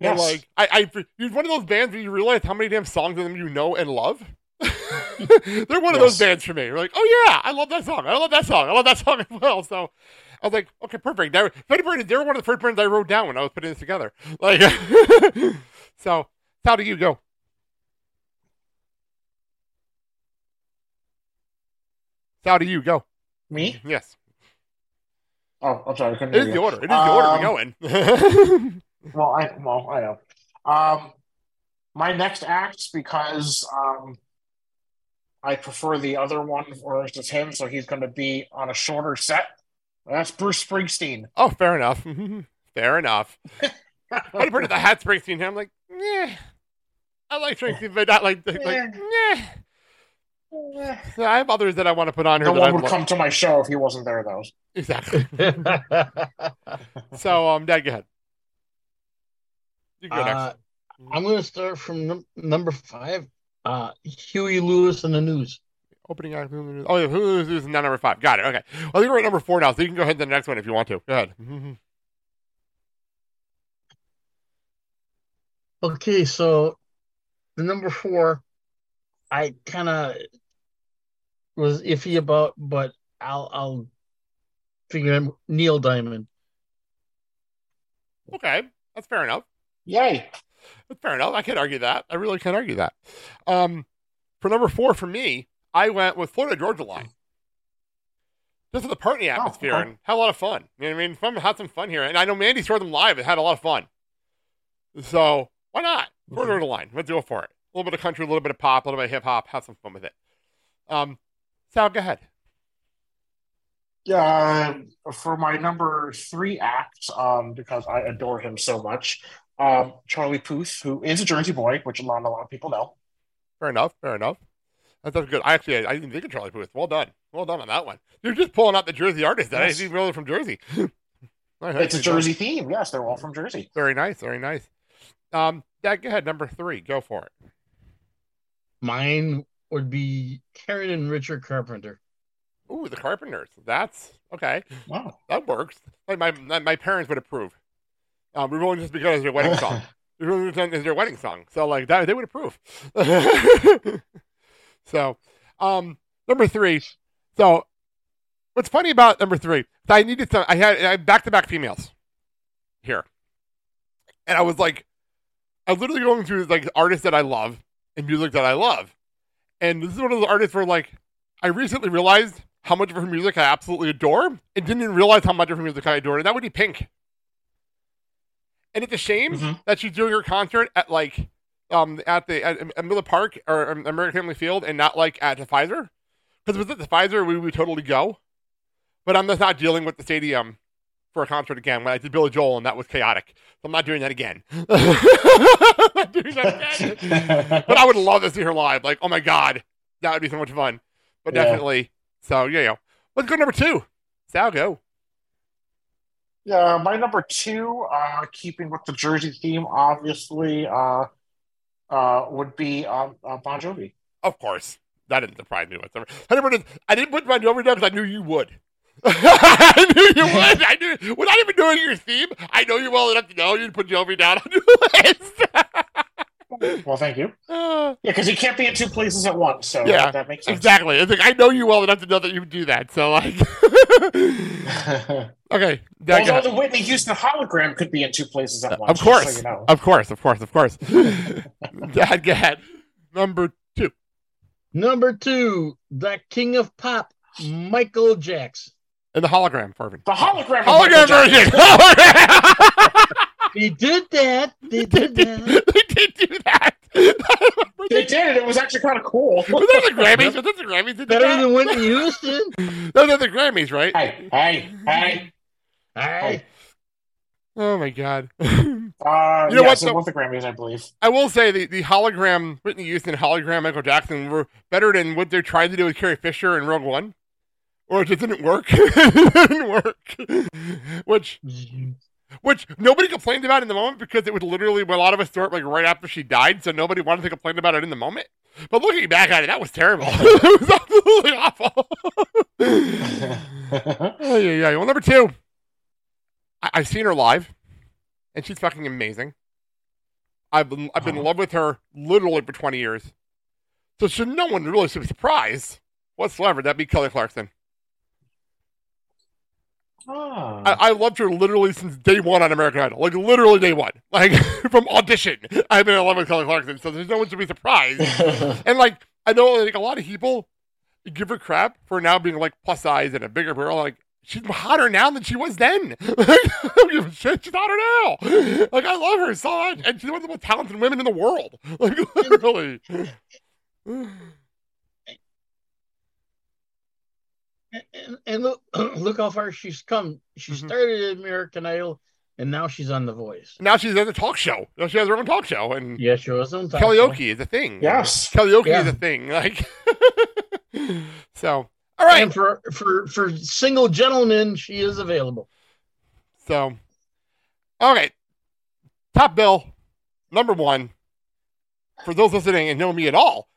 And like I, I, you're one of those bands where you realize how many damn songs of them you know and love. They're one of those bands for me. You're like, oh yeah, I love that song. I love that song. I love that song as well. So I was like, okay, perfect. Freddie Burton, they were one of the first bands I wrote down when I was putting this together. Like, so how do you go? How do you go? Me? Yes. Oh, I'm sorry. I couldn't It is the order. It is the order Um, we're going. well, I well I know. Um, my next act because um, I prefer the other one, just him, so he's going to be on a shorter set. That's Bruce Springsteen. Oh, fair enough. fair enough. I put the hat Springsteen here. I'm like, yeah, I like Springsteen, but not like, like, yeah. So I have others that I want to put on here. No that one I would love. come to my show if he wasn't there, though. Exactly. so, um, Dad, go ahead. You go Uh, next. I'm going to start from num- number five. Uh, Huey Lewis and the News. Opening act. Oh, yeah, who's who's now number five? Got it. Okay. Well, I think we're at number four now, so you can go ahead to the next one if you want to. Go ahead. Okay, so the number four, I kind of was iffy about, but I'll I'll figure out Neil Diamond. Okay, that's fair enough. Yay. That's fair enough. I can't argue that. I really can't argue that. Um, for number four for me, I went with Florida Georgia Line. Just for the party atmosphere okay. and had a lot of fun. You know what I mean? Fun, had some fun here. And I know Mandy saw them live and had a lot of fun. So why not? Florida Georgia Line. Let's go for it. A little bit of country, a little bit of pop, a little bit of hip hop. Have some fun with it. Um, Sal, go ahead. Uh, for my number three act, um, because I adore him so much, um, Charlie Puth, who is a Jersey boy, which a lot, a lot of people know. Fair enough. Fair enough. That's, that's good. I actually, I didn't think of Charlie Puth. Well done. Well done on that one. You're just pulling out the Jersey artists. That I Yes. didn't even know they're from Jersey. It's a Jersey theme. Yes, they're all from Jersey. Very nice. Very nice. Um, Dad, go ahead. Number three. Go for it. Mine would be Karen and Richard Carpenter. Ooh, the Carpenters. That's okay. Wow. That works. Like my my, parents would approve. Um, we only just because it's their wedding song. We really just it's their wedding song. So like that, they would approve. so, um, number three. So, what's funny about number three? I needed some. I had back to back females here, and I was like, I was literally going through like artists that I love and music that I love, and this is one of those artists where like I recently realized how much of her music I absolutely adore, and didn't even realize how much of her music I adore. and that would be Pink. And it's a shame that she's doing her concert at like um at the at, at Miller Park or um, American Family Field and not like at the Fiserv. Because if it was at the Fiserv, we would totally go. But I'm just not dealing with the stadium for a concert again. When I did Billy Joel, and that was chaotic. So I'm not doing that again. I'm not doing that again. but I would love to see her live. Like, oh my god, that would be so much fun. But Yeah. definitely. So yeah, yeah. Let's go to number two. Sal, go. Yeah, my number two, uh, keeping with the Jersey theme, obviously, uh, uh, would be um, uh, Bon Jovi. Of course. That didn't surprise me whatsoever. I didn't, I didn't put Bon Jovi down because I knew you would. I knew you would. I knew without even doing your theme. I know you well enough to know you'd put Jovi down on your list. Well, thank you. Uh, Yeah, because he can't be in two places at once, so yeah, that, that makes sense. exactly. It's like I know you well enough to know that you would do that. So like, okay, Dad, Although the Whitney Houston hologram could be in two places at once. of course, so you know. of course, of course, of course. Dad, go ahead. Number two. Number two, the king of pop, Michael Jackson. And the hologram version. The hologram. of Hologram Michael Jackson. version. They did that. They did that. they did do that. They did. It It was actually kind of cool. Was that the Grammys? Was that the Grammys? that did Better that? than Whitney Houston. Those are the Grammys, right? Hey, hey, hey. Hey. Oh my god. Uh, You know yes, what, it though? was the Grammys, I believe. I will say the, the hologram Whitney Houston, hologram Michael Jackson were better than what they're trying to do with Carrie Fisher in Rogue One. Or it just didn't work. it didn't work. Which which nobody complained about in the moment because it was literally a lot of us saw it like right after she died, so nobody wanted to complain about it in the moment. But looking back at it, that was terrible. it was absolutely awful. oh, yeah, yeah. Well, number two, I- I've seen her live, and she's fucking amazing. I've been I've been in uh-huh. love with her literally for 20 years. So should no one really should be surprised whatsoever That'd be Kelly Clarkson. Ah. I, I loved her literally since day one on American Idol, like literally day one, like from audition. I've been in love with Kelly Clarkson, so there's no one to be surprised. and like I know, like a lot of people give her crap for now being like plus size and a bigger girl. Like she's hotter now than she was then. I don't give a shit. She's hotter now. Like I love her so much, and she's one of the most talented women in the world. Like literally. And, and look, look how far she's come. She Mm-hmm. started at American Idol, and now she's on The Voice. Now she's at a talk show. Now she has her own talk show, and Yeah, she was on talk karaoke is a thing. Yes. karaoke Yeah. is a thing. Like so. All right. And for for for single gentlemen, she is available. So, all right. Top bill, number one. For those listening and know me at all,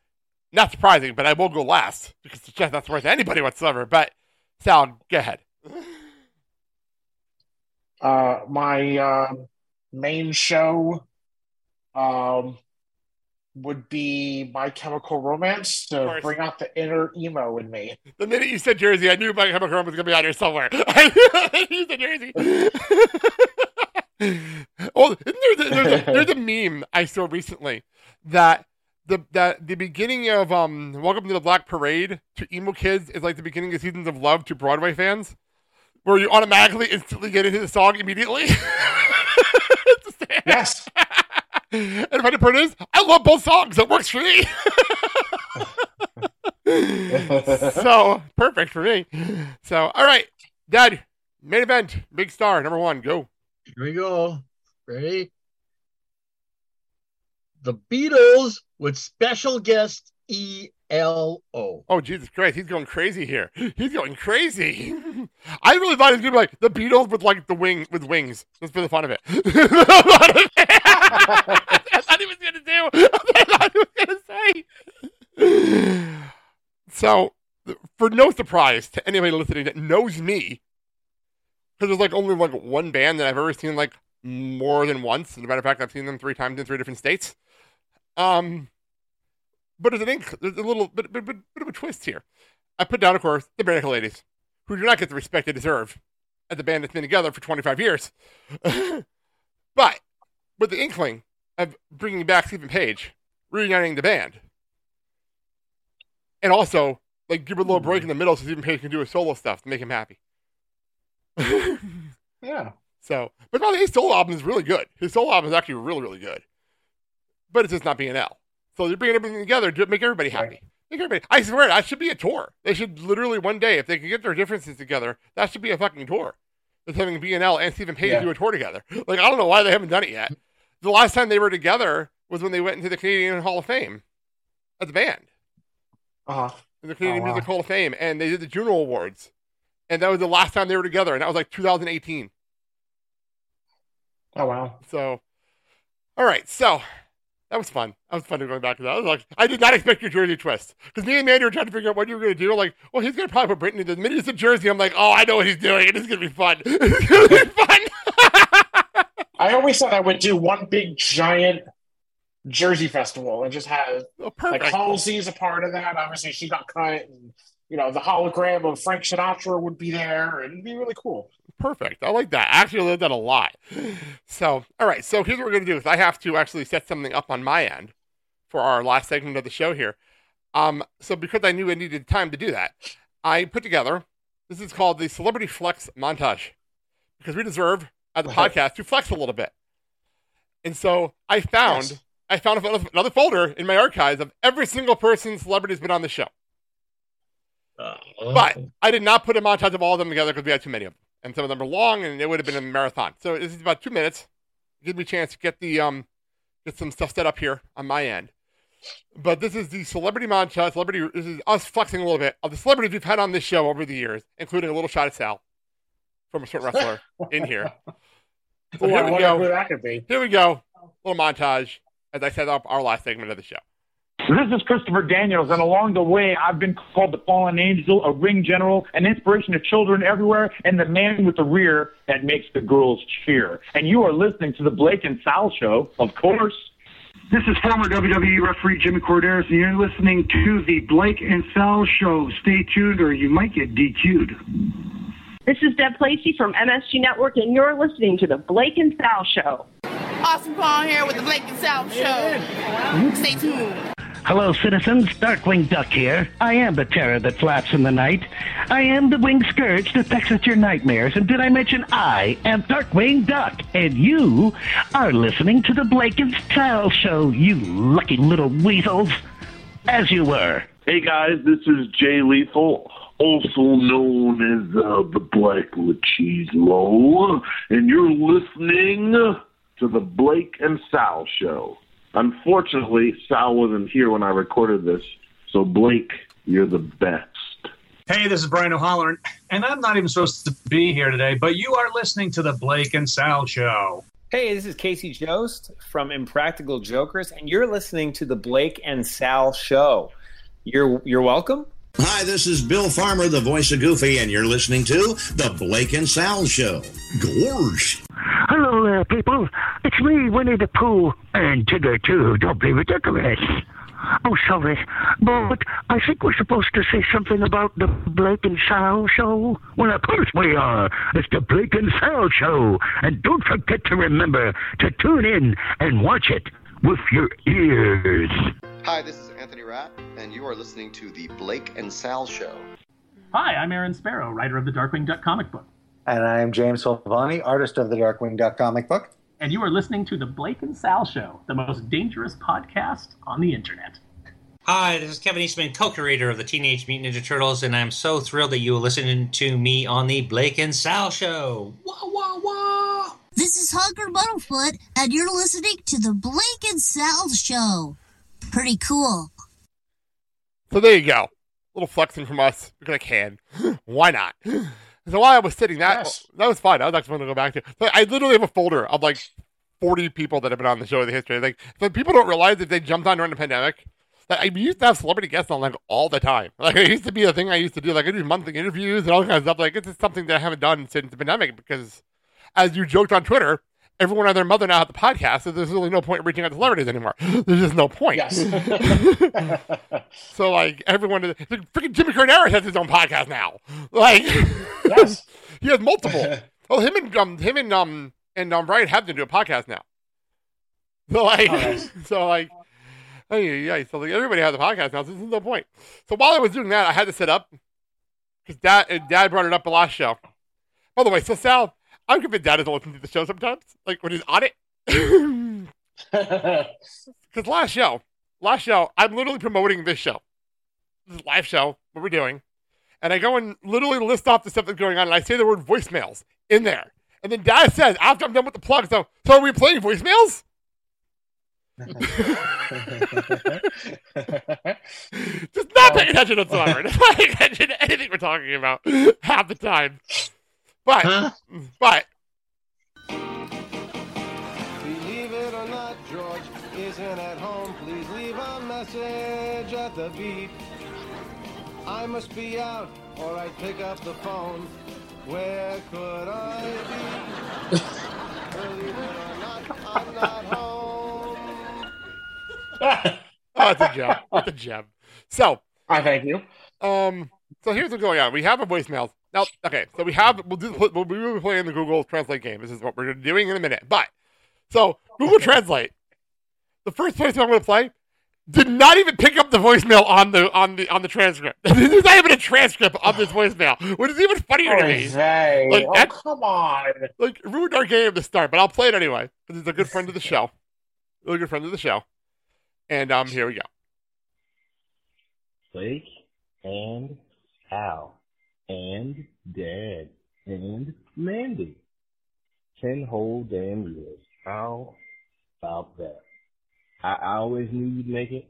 not surprising, but I will go last because it's just not worth anybody whatsoever. But Sal, go ahead. Uh, my uh, main show um, would be My Chemical Romance to bring out the inner emo in me. The minute you said Jersey, I knew my chemical romance was gonna be out here somewhere. I knew you said Jersey. well, isn't there there's, a, there's a meme I saw recently that the that the beginning of um Welcome to the Black Parade to emo kids is like the beginning of seasons of Love to Broadway fans, where you automatically instantly get into the song immediately. yes. and the funny part is, I love both songs. It works for me. so perfect for me. So all right, Dad, main event, big star, number one, go. Here we go. Ready? The Beatles with special guest E L O. Oh Jesus Christ, he's going crazy here. He's going crazy. I really thought he was gonna be like the Beatles with like the wing with wings, just for the fun of it. I thought he was gonna do. I thought he was gonna say. So, for no surprise to anybody listening that knows me, because there's like only like one band that I've ever seen like more than once. As a matter of fact, I've seen them three times in three different states. Um, but there's an ink, there's a little bit, bit, bit, bit of a twist here. I put down, of course, the Barenaked Ladies, who do not get the respect they deserve as a band that's been together for 25 years. but with the inkling of bringing back Steven Page, reuniting the band, and also like give it a little break in the middle so Steven Page can do his solo stuff to make him happy. Yeah. So, but no, his solo album is really good. His solo album is actually really, really good. But it's just not BNL. So they're bringing everything together to make everybody happy. Make everybody. I swear, that should be a tour. They should literally one day, if they can get their differences together, that should be a fucking tour. Just having BNL and Steven Page Yeah. do a tour together. Like I don't know why they haven't done it yet. The last time they were together was when they went into the Canadian Hall of Fame as a band. Uh huh. In the Canadian Oh, wow. Music Hall of Fame, and they did the Juno Awards, and that was the last time they were together, and that was like 2018. Oh wow. So, all right, so that was fun. That was fun to go back to that. I was like, I did not expect your Jersey twist because me and Mandy were trying to figure out what you were going to do. Like, well, he's going to probably put Brittany. In the minute in Jersey, I'm like, oh, I know what he's doing. It is going to be fun. It's going to be fun. I always thought I would do one big giant Jersey festival and just have like perfect. Halsey's a part of that. Obviously, she got cut, and you know the hologram of Frank Sinatra would be there, and it'd be really cool. Perfect. I like that. I actually like that a lot. So, all right. So here's what we're going to do is I have to actually set something up on my end for our last segment of the show here. Um, so because I knew I needed time to do that, I put together, this is called the Celebrity Flex Montage because we deserve, as a podcast, to flex a little bit. And so I found, Yes. I found another- another folder in my archives of every single person celebrity's been on the show. But I did not put a montage of all of them together because we had too many of them, and some of them are long, and it would have been a marathon. So this is about two minutes. Give me a chance to get the um, get some stuff set up here on my end. But this is the celebrity montage. Celebrity. This is us flexing a little bit of the celebrities we've had on this show over the years, including a little shot at Sal from a certain wrestler in here. So here we go. who that could be. Here we go. little montage as I set up our last segment of the show. This is Christopher Daniels, and along the way, I've been called the fallen angel, a ring general, an inspiration to children everywhere, and the man with the rear that makes the girls cheer. And you are listening to the Blake and Sal Show, of course. This is former WWE referee Jimmy Korderas, and you're listening to the Blake and Sal Show. Stay tuned, or you might get DQ'd. This is Deb Lacey from MSG Network, and you're listening to the Blake and Sal Show. Awesome Paul here with the Blake and Sal Show. Stay tuned. Hello, citizens. Darkwing Duck here. I am the terror that flaps in the night. I am the winged scourge that at your nightmares. And did I mention I am Darkwing Duck? And you are listening to the Blake and Sal Show, you lucky little weasels. As you were. Hey guys, this is Jay Lethal, also known as uh, the Black Machismo, and you're listening to the Blake and Sal Show. Unfortunately, Sal wasn't here when I recorded this, so Blake, you're the best. Hey, this is Brian O'Halloran, and I'm not even supposed to be here today, but you are listening to the Blake and Sal Show. Hey, this is Casey Jost from Impractical Jokers, and you're listening to the Blake and Sal Show. You're you're welcome. Hi, this is Bill Farmer, the voice of Goofy, and you're listening to The Blake and Sal Show. Gorge. Hello there, people. It's me, Winnie the Pooh, and Tigger too. Don't be ridiculous. Oh, sorry, but I think we're supposed to say something about the Blake and Sal show. Well, of course we are. It's the Blake and Sal show, and don't forget to remember to tune in and watch it with your ears. Hi, this is Anthony Rapp, and you are listening to the Blake and Sal Show. Hi, I'm Aaron Sparrow, writer of the Darkwing Duck comic book. And I'm James Silvani, artist of the Darkwing Duck comic book. And you are listening to the Blake and Sal Show, the most dangerous podcast on the internet. Hi, this is Kevin Eastman, co-creator of the Teenage Mutant Ninja Turtles, and I'm so thrilled that you are listening to me on the Blake and Sal Show. Wah, wah, wah. This is Honker Muddlefoot, and you're listening to the Blake and Sal Show. Pretty cool. So there you go. A little flexing from us because I can. Why not? So while I was sitting, that that was fun. I was actually going to go back to. But I literally have a folder of like forty people that have been on the show in the history. Like, so people don't realize that they jumped on during the pandemic. That I used to have celebrity guests on like all the time. Like it used to be a thing I used to do. Like I do monthly interviews and all kinds of stuff. Like it's just something that I haven't done since the pandemic because, as you joked on Twitter, everyone and their mother now have the podcast, so there's really no point in reaching out to celebrities anymore. There's just no point. Yes. so like everyone, like, freaking Jimmy Korderas has his own podcast now. Like, yes, he has multiple. Oh, him and um, him and um, and um, Brian Hampton do a podcast now. So like, Oh, so like, yeah, yeah. So like, everybody has a podcast now. So there's no point. So while I was doing that, I had to sit up because dad, uh, dad brought it up the last show. By the way, so Sal, I'm convinced dad doesn't listen to the show sometimes, like when he's on it. Because last show, last show, I'm literally promoting this show. This is a live show, what we're doing. And I go and literally list off the stuff that's going on, and I say the word voicemails in there. And then Dad says, after I'm done with the plug, so, so are we playing voicemails? Just not paying um, attention whatsoever. Not paying attention to anything we're talking about half the time. But, but, Believe it or not, George isn't at home. Please leave a message at the beep. I must be out or I'd pick up the phone. Where could I be? Believe it or not, I'm not home. oh, it's a gem. It's a gem. So, I thank you. Um, so here's what's going on. We have a voicemail now. Okay, so we have we'll do we'll be playing the Google Translate game. This is what we're doing in a minute. But so Google Translate, the first voicemail I'm going to play did not even pick up the voicemail on the on the on the transcript. There's not even a transcript of this voicemail, which is even funnier to me. Jose, Like oh, that- come on. Like ruined our game to start, but I'll play it anyway because he's a good friend of the show. Really good friend of the show. And um, here we go. Blake and Al and Dad and Mandy. Ten whole damn years. How about that? I, I always knew you'd make it.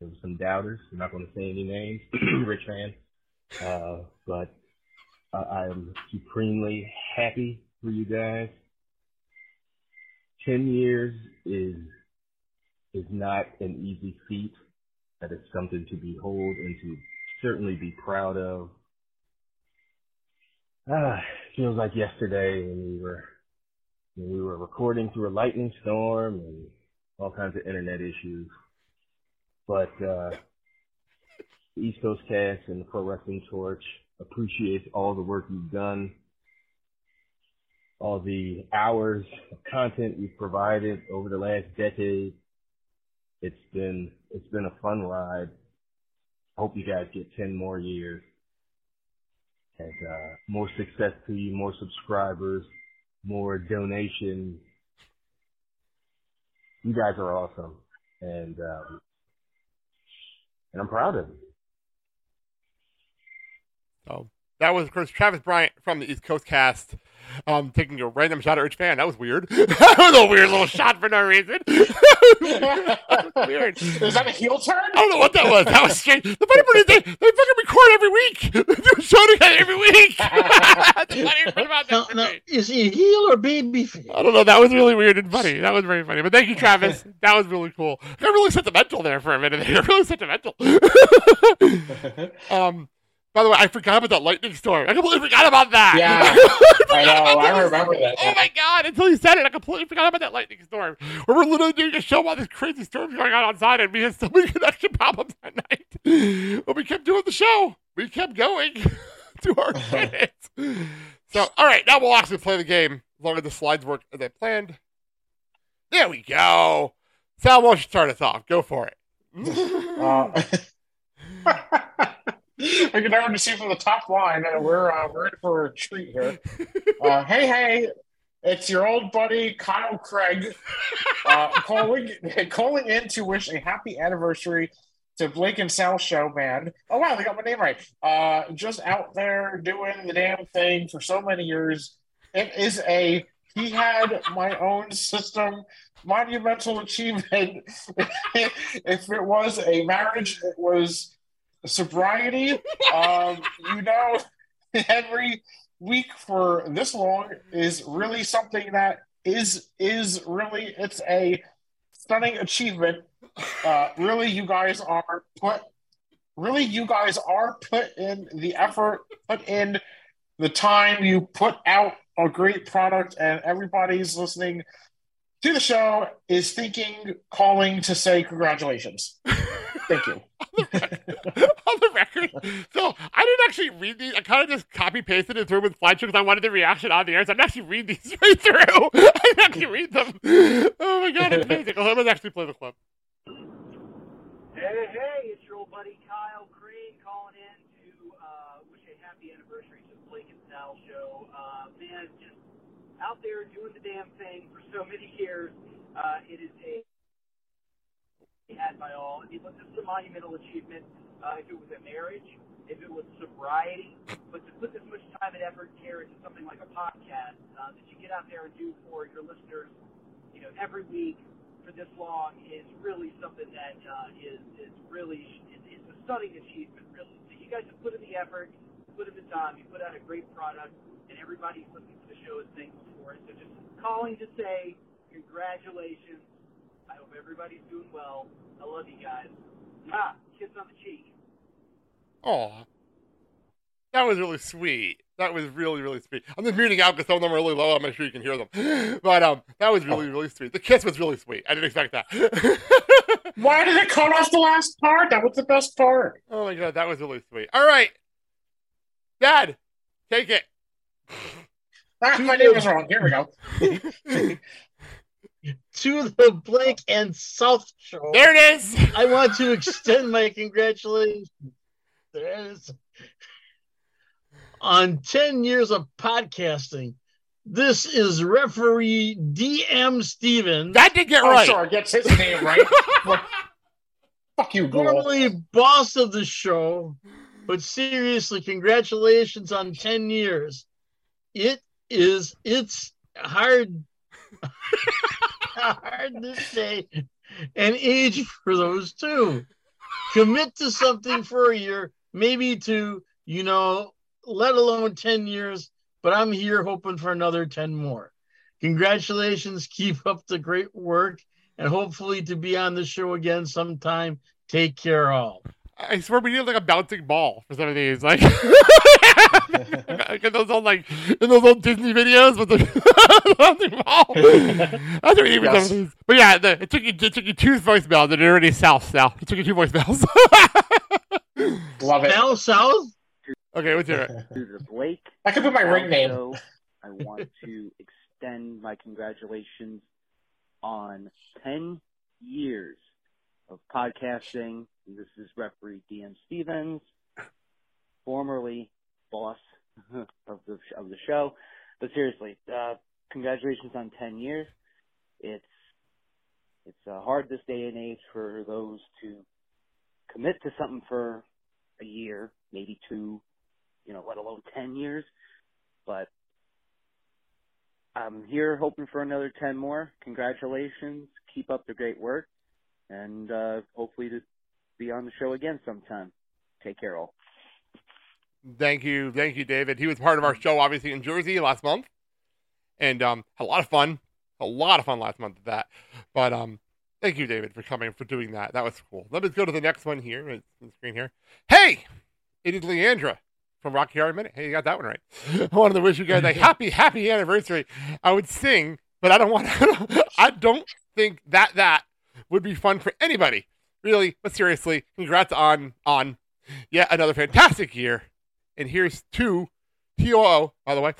There were some doubters. I'm not going to say any names. Rich fan. Uh, but I, I'm supremely happy for you guys. Ten years is is not an easy feat. That is something to behold and to certainly be proud of. Ah, feels like yesterday when we were when we were recording through a lightning storm and all kinds of internet issues. But uh, the East Coast Cast and the Pro Wrestling Torch appreciates all the work you've done, all the hours of content you've provided over the last decade. It's been it's been a fun ride. Hope you guys get ten more years. And uh, more success to you, more subscribers, more donations. You guys are awesome, and um, and I'm proud of you. So that was, of course, Travis Bryant from the East Coast cast um, taking a random shot at Rich Fan. That was weird. that was a weird little shot for no reason. That was weird. Is that a heel turn? I don't know what that was. That was strange. The funny part is they, they fucking record every week. They do a show together every week. the funny about that. Now, now, is he heel or baby face? I don't know. That was really weird and funny. That was very funny. But thank you, Travis. That was really cool. I got really sentimental there for a minute. I got really sentimental. um, by the way, I forgot about that lightning storm. I completely forgot about that. Yeah, I know. I remember that. Oh my god! Until you said it, I completely forgot about that lightning storm. We're literally doing a show while this crazy storm's going on outside, and we had so many connection problems that night. But we kept doing the show. We kept going to our credits. So, all right, now we'll actually play the game as long as the slides work as I planned. There we go. Sal, why don't you start us off? Go for it. Uh, I can already see from the top line that we're uh, we're in for a treat here. Uh, hey, hey, it's your old buddy Kyle Craig uh, calling calling in to wish a happy anniversary to Blake and Sal show, man. Oh wow, they got my name right. Uh, just out there doing the damn thing for so many years. It is a he had my own system monumental achievement. if it was a marriage, it was sobriety. Um, you know, every week for this long is really something that is is really it's a stunning achievement. Uh, really, you guys are put. Really, you guys are put in the effort, put in the time. You put out a great product, and everybody's listening to the show is thinking, calling to say congratulations. Thank you. on the record. So I didn't actually read these. I kind of just copy pasted it through with slideshow because I wanted the reaction on the air. So I didn't actually read these right through. I didn't actually read them. Oh my god, it's amazing. Well, let me actually play the clip. Hey, hey, it's your old buddy Kyle Crane calling in to uh, wish a happy anniversary to the Blake and Sal show. Uh, man, just out there doing the damn thing for so many years. Uh, it is a had by all. I mean, this is a monumental achievement. Uh, if it was a marriage, if it was sobriety, but to put this much time and effort and care into something like a podcast uh, that you get out there and do for your listeners, you know, every week for this long is really something that uh, is is really is a stunning achievement, really. So you guys have put in the effort, put in the time, you put out a great product, and everybody listening to the show is thankful for it. So just calling to say congratulations. I hope everybody's doing well. I love you guys. Ah, kiss on the cheek. Aw. That was really sweet. That was really, really sweet. I'm just muting out because some of them are really low. I'm not sure you can hear them. But um, that was really, really sweet. The kiss was really sweet. I didn't expect that. Why did it cut off the last part? That was the best part. oh my god, that was really sweet. All right. Dad, take it. Ah, my name was wrong. Here we go. to the Blake and South show. There it is. I want to extend my congratulations. There it is. On 10 years of podcasting, this is referee DM Stevens. That did get Oh, right. sorry, gets his name right. Fuck you, Google. Normally boss of the show, but seriously, congratulations on 10 years. It is, it's hard, hard to say an age for those two. Commit to something for a year, maybe two, you know, let alone 10 years, but I'm here hoping for another 10 more. Congratulations. Keep up the great work and hopefully to be on the show again sometime. Take care, all. I swear we need like a bouncing ball for some of these. Like, like in those old like in those old Disney videos with the bouncing ball. That's what he was Yes. some of these. But yeah, the, it took you it took you two voicemails and it already south now. It took you two voicemails. Love it. Now South. okay, what's your to Blake. That could put my ring name. I want to extend my congratulations on 10 years of podcasting. This is referee DM Stevens, formerly boss of the of the show. But seriously, uh, congratulations on 10 years. It's it's uh, hard this day and age for those to commit to something for a year, maybe two, you know, let alone 10 years. But I'm here hoping for another 10 more. Congratulations. Keep up the great work. And uh, hopefully to be on the show again sometime. Take care, all. Thank you, thank you, David. He was part of our show, obviously in Jersey last month, and um, had a lot of fun, a lot of fun last month with that. But um, thank you, David, for coming for doing that. That was cool. Let us go to the next one here on the screen here. Hey, it is Leandra from Rocky Horror Minute. Hey, you got that one right. I wanted to wish you guys a happy, happy anniversary. I would sing, but I don't want. I don't think that that would be fun for anybody, really. But seriously, congrats on on yet another fantastic year. And here's two TOO, by the way,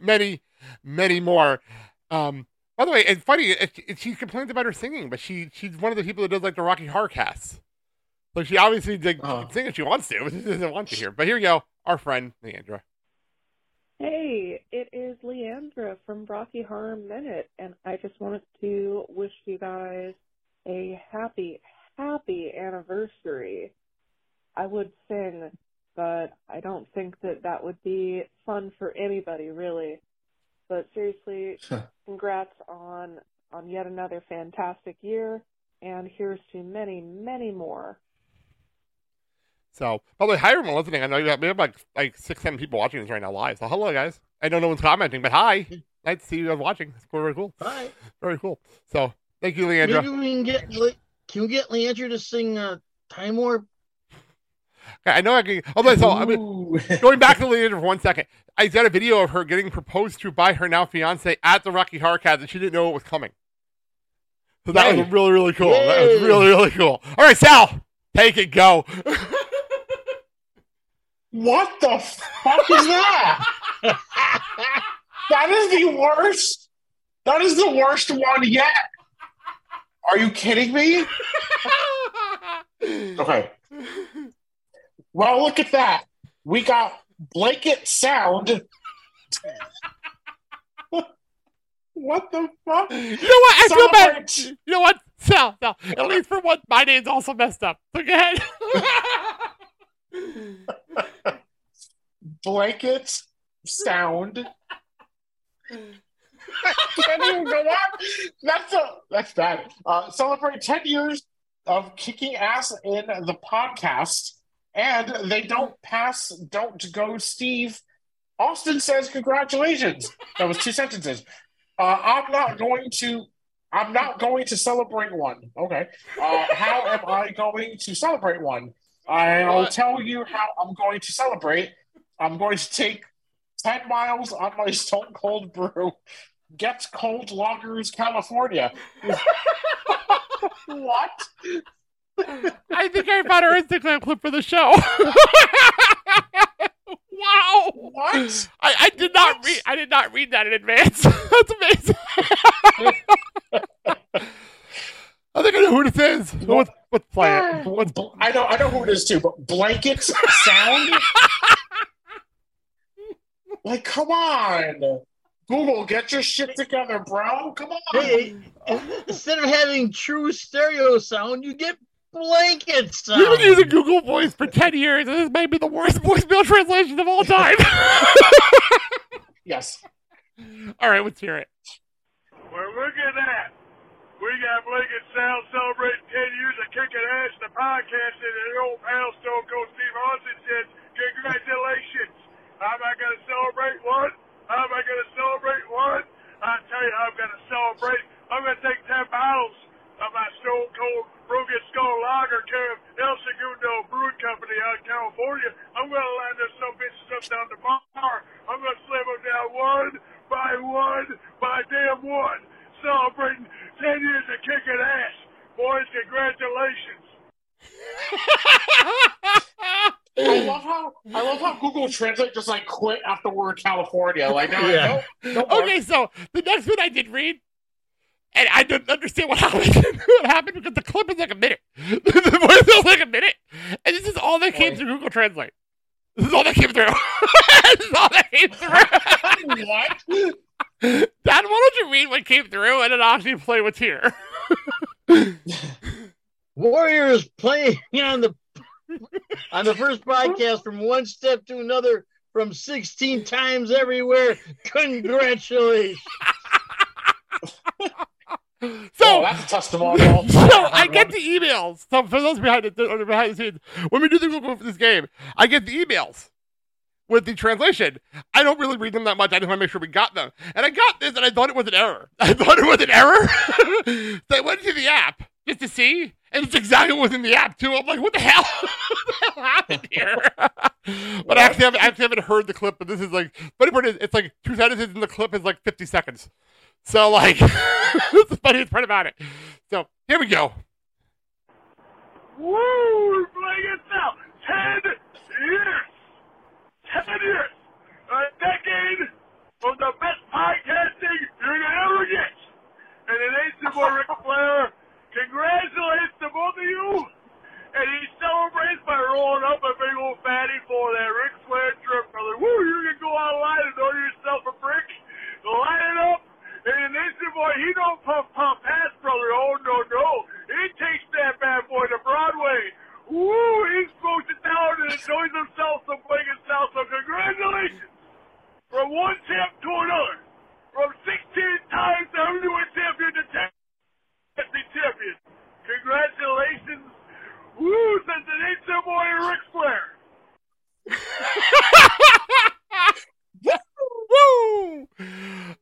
many, many more. Um, by the way, it's funny. It, it, she complains about her singing, but she she's one of the people that does like the Rocky Horror casts. So she obviously like, Uh-huh. can sing if she wants to, but she doesn't want to here. But here you go, our friend Leandra. Hey, it is Leandra from Rocky Horror Minute, and I just wanted to wish you guys a happy, happy anniversary. I would sing, but I don't think that that would be fun for anybody, really. But seriously, congrats on on yet another fantastic year, and here's to many, many more. So, by the way, hi everyone listening. I know you have, we have like like six, seven people watching this right now live. So, hello guys. I know no one's commenting, but hi. Nice to see you guys watching. It's very cool. Hi. Very cool. So, thank you, Leandra. Maybe we can get Le- can we get Leandra to sing uh, Time Warp? Okay, I know I can. Oh, but so I mean, going back to Leandra for one second, I got a video of her getting proposed to by her now fiance at the Rocky Horror Cast, and she didn't know it was coming. So that was really, really cool. That was really, really cool. All right, Sal, take it, go. What the fuck is that? that is the worst. That is the worst one yet. Are you kidding me? Okay. Well, look at that. We got blanket sound. what the fuck? You know what? I feel bad. You know what? Sal, Sal. At least for what my name's also messed up. So go ahead. Blanket sound. I can't even go on. That's a, that's bad. Uh, celebrate ten years of kicking ass in the podcast, and they don't pass. Don't go, Steve. Austin says congratulations. That was two sentences. Uh, I'm not going to. I'm not going to celebrate one. Okay. Uh, how am I going to celebrate one? I'll tell you how I'm going to celebrate. I'm going to take 10 miles on my Stone Cold Brew. Get Cold Loggers, California. what? I think I found our Instagram clip for the show. wow! What? I, I did not read. I did not read that in advance. That's amazing. I think I know who this is. So let's, let's play it. Let's, I know I know who it is too, but blankets sound? like, come on. Google, get your shit together, bro. Come on. Hey, instead of having true stereo sound, you get blanket sound. We've been using Google Voice for ten years, and this may be the worst voicemail translation of all time. yes. All right, let's hear it. Well, look at that. We got Blake and Sal celebrating 10 years of kicking ass in the podcast, and the old pal Stone Cold Steve Austin says, Congratulations. I'm not going to celebrate one? How am I going to celebrate one? I'll tell you I'm going to celebrate. I'm going to take 10 bottles of my Stone Cold Broken Skull Lager to El Segundo Brewing Company out in California. I'm going to line those some bitches up down the bar I'm gonna slam them down one by one by damn one. Celebrating 10 years of kicking ass. Boys, congratulations. I love how I love how Google Translate just like quit after word California. Like, no, Yeah. no, no okay, so the next one I did read, and I didn't understand what happened. what happened because the clip is like a minute. the voice is like a minute, and this is all that came through Google Translate. This is all that came through. this is all that came through. what? Dan, why don't you read what came through and then I'll actually play what's here? Warriors playing on the on the first podcast from one step to another from 16 times everywhere. Congratulations. So Oh, that's a testimonial. So I get the emails. So for those behind the behind the scenes, when we do the Google for this game, I get the emails with the translation. I don't really read them that much. I just want to make sure we got them. And I got this, and I thought it was an error. I thought it was an error. so I went to the app just to see, and it's exactly what was in the app too. I'm like, what the hell? what the hell happened here? but I actually, haven't, I actually haven't heard the clip. But this is like, funny part is, it's like two sentences, in the clip is like 50 seconds. So like, that's the funniest part about it. So here we go. Woo! Playing it now. Ten years. Ten years. A decade of the best podcasting you're gonna ever get. And it ain't the boy Ric Flair. Congratulations to both of you. And he celebrates by rolling up a big old fatty for that Ric Flair trip, brother. Woo! You're gonna go online and order yourself a brick, line it up, and the Nation boy, he don't pump pump pass, brother. Oh no no! He takes that bad boy to Broadway. Woo! He smokes it down and enjoys himself some blanket south. So congratulations from one champ to another, from 16 times the heavyweight champion to 10 champion. Congratulations! Woo! Says the Nation boy Ric Flair. Woo!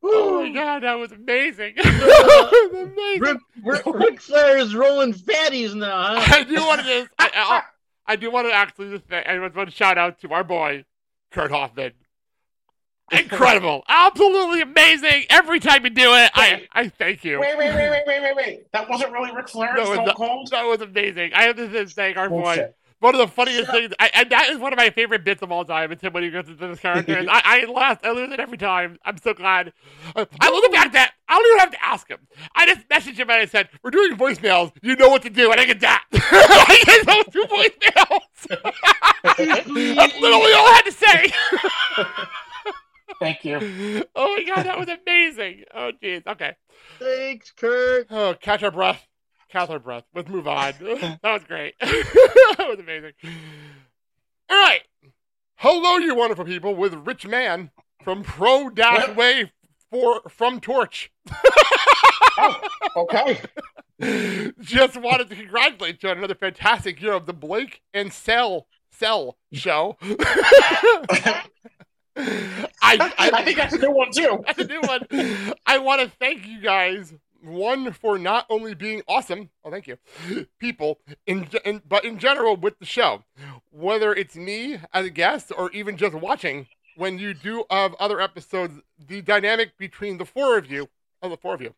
Oh my god, that was amazing. Uh, that was amazing. Rick, Rick, Ric Flair is rolling fatties now, huh? I do want to I, I, I do want to actually just say, I want to shout out to our boy, Kurt Hoffman. Incredible. Absolutely amazing. Every time you do it, I, I thank you. Wait, wait, wait, wait, wait, wait, wait. That wasn't really Ric Flair. That was, Stone Cold. that was amazing. I have to thank our boy. One of the funniest things, I, and that is one of my favorite bits of all time. It's him when he goes into this character. And I, I laugh, I lose it every time. I'm so glad. I love the fact that I don't even have to ask him. I just messaged him and I said, "We're doing voicemails. You know what to do." And I get that. I get those two voicemails. That's literally all I had to say. Thank you. oh my god, that was amazing. Oh jeez. Okay. Thanks, Kurt. Oh, catch our breath. Catch our breath. Let's move on. that was great. that was amazing. All right. Hello, you wonderful people, with Rich Man from Pro Dash Way for from Torch. Oh, okay. Just wanted to congratulate you on another fantastic year of the Blake and Cell Cell show. I, I think that's a new one too. That's a new one. I want to thank you guys. One for not only being awesome, oh thank you, people, in, in but in general with the show, whether it's me as a guest or even just watching when you do of other episodes, the dynamic between the four of you, oh the four of you,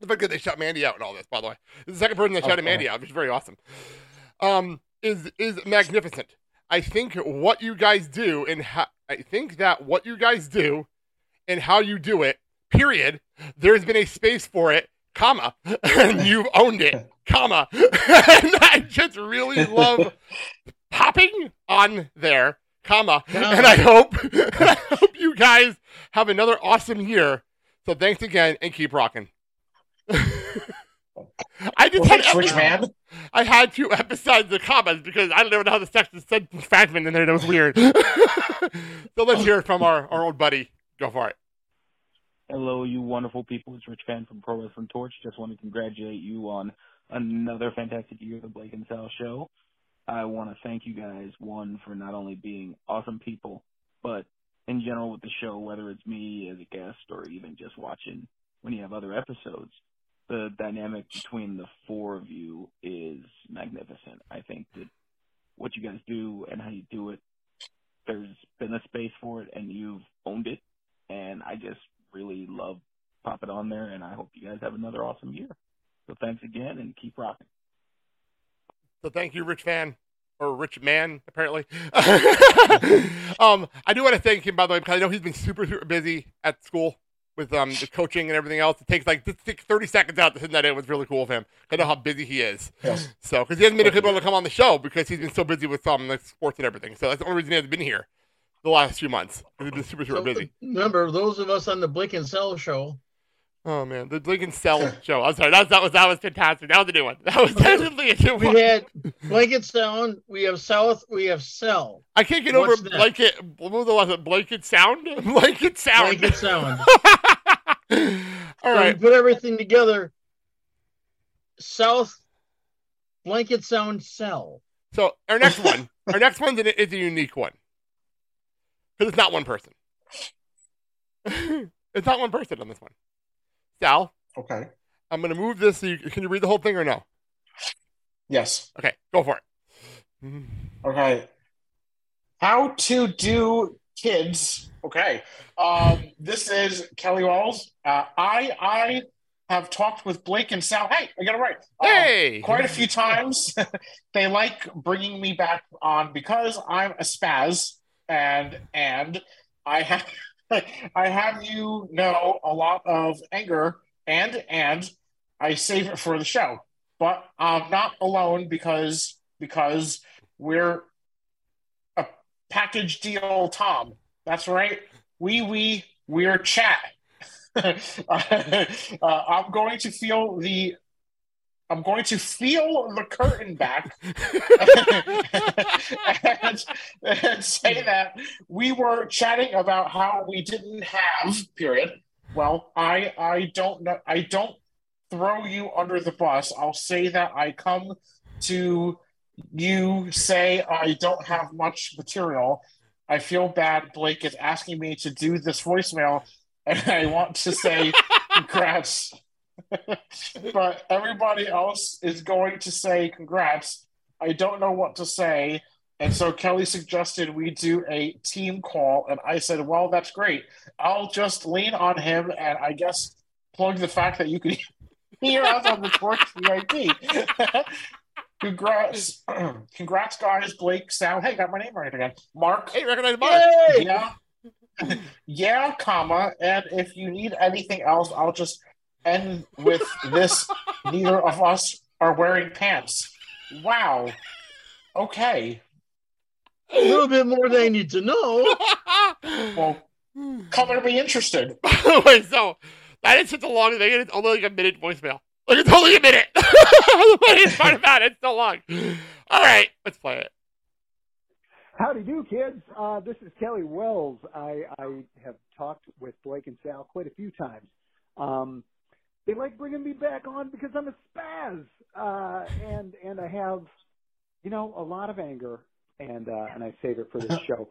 the fact that they shut Mandy out and all this, by the way, the second person that Okay. Mandy out, which is very awesome, um, is is magnificent. I think what you guys do and how I think that what you guys do and how you do it, period, there's been a space for it, comma, and you've owned it, comma. and I just really love popping on there, comma. And I hope and I hope you guys have another awesome year. So thanks again and keep rocking. I just Well, had thanks, Rich Man. I had to emphasize the comments because I don't even know how the section said fragment in there. That was weird. so let's hear it from our, our old buddy. Go for it. Hello, you wonderful people. It's Rich Fan from Pro Wrestling Torch. Just want to congratulate you on another fantastic year of the Blake and Sal show. I want to thank you guys, one, for not only being awesome people, but in general with the show, whether it's me as a guest or even just watching when you have other episodes, the dynamic between the four of you is magnificent. I think that what you guys do and how you do it there's been a space for it, and you've owned it. And I just really love popping on there, and I hope you guys have another awesome year. So thanks again, and keep rocking. So thank you, Rich Fan. Or Rich Man, apparently. um, I do want to thank him, by the way, because I know he's been super, super busy at school with um the coaching and everything else. It takes like just take 30 seconds out to send that in. It was really cool of him. I know how busy he is. Yes. So, because he hasn't been able to come on the show because he's been so busy with um like sports and everything. So that's the only reason he hasn't been here the last few months. He's been super, super busy. Remember, those of us on the Blake and Sell show, Oh man, the Blink and Cell show. I'm sorry, that was, that was that was fantastic. That was a new one. That was definitely a new we one. We had Blanket Sound, we have South, we have Sell. I can't get What's over next? blanket. What was the one? Blanket sound. Blanket sound. Blanket Sound. All so right. put everything together. South Blanket Sound Cell. So our next one, our next one is a, is a unique one because it's not one person. it's not one person on this one. Sal, Okay. I'm going to move this. So you, can you read the whole thing or no? Yes. Okay, go for it. Okay. How to do kids. Okay. Um, this is Kelly Walls. Uh, I I have talked with Blake and Sal. Hey, I got it right. Um, Hey! quite a few times. they like bringing me back on because I'm a spaz, and and I have I have you know a lot of anger, and and I save it for the show. But I'm not alone because because we're a package deal, Tom. That's right. We we we're chat. uh, I'm going to feel the. I'm going to feel the curtain back and, and say that we were chatting about how we didn't have period. Well, I I don't know. I don't throw you under the bus. I'll say that I come to you say I don't have much material. I feel bad. Blake is asking me to do this voicemail, and I want to say congrats. but everybody else is going to say congrats. I don't know what to say. And so Kelly suggested we do a team call, and I said, "Well, that's great. I'll just lean on him, and I guess plug the fact that you can hear us on the Torch VIP." Congrats, congrats, guys! Blake, Sal. Hey, got my name right again. Mark. Hey, recognize Mark. Yeah, yeah, comma. And if you need anything else, I'll just end with this. Neither of us are wearing pants. Wow. Okay. A little bit more than I need to know. Well, come and be interested. Wait, so that is such a long thing. It's only like a minute voicemail. Like it's only a minute. the funniest part about it, it's so long. All right, let's play it. Howdy do, kids. Uh, this is Kelly Wells. I, I have talked with Blake and Sal quite a few times. Um, they like bringing me back on because I'm a spaz, uh, and and I have, you know, a lot of anger, and uh, and I save it for this show.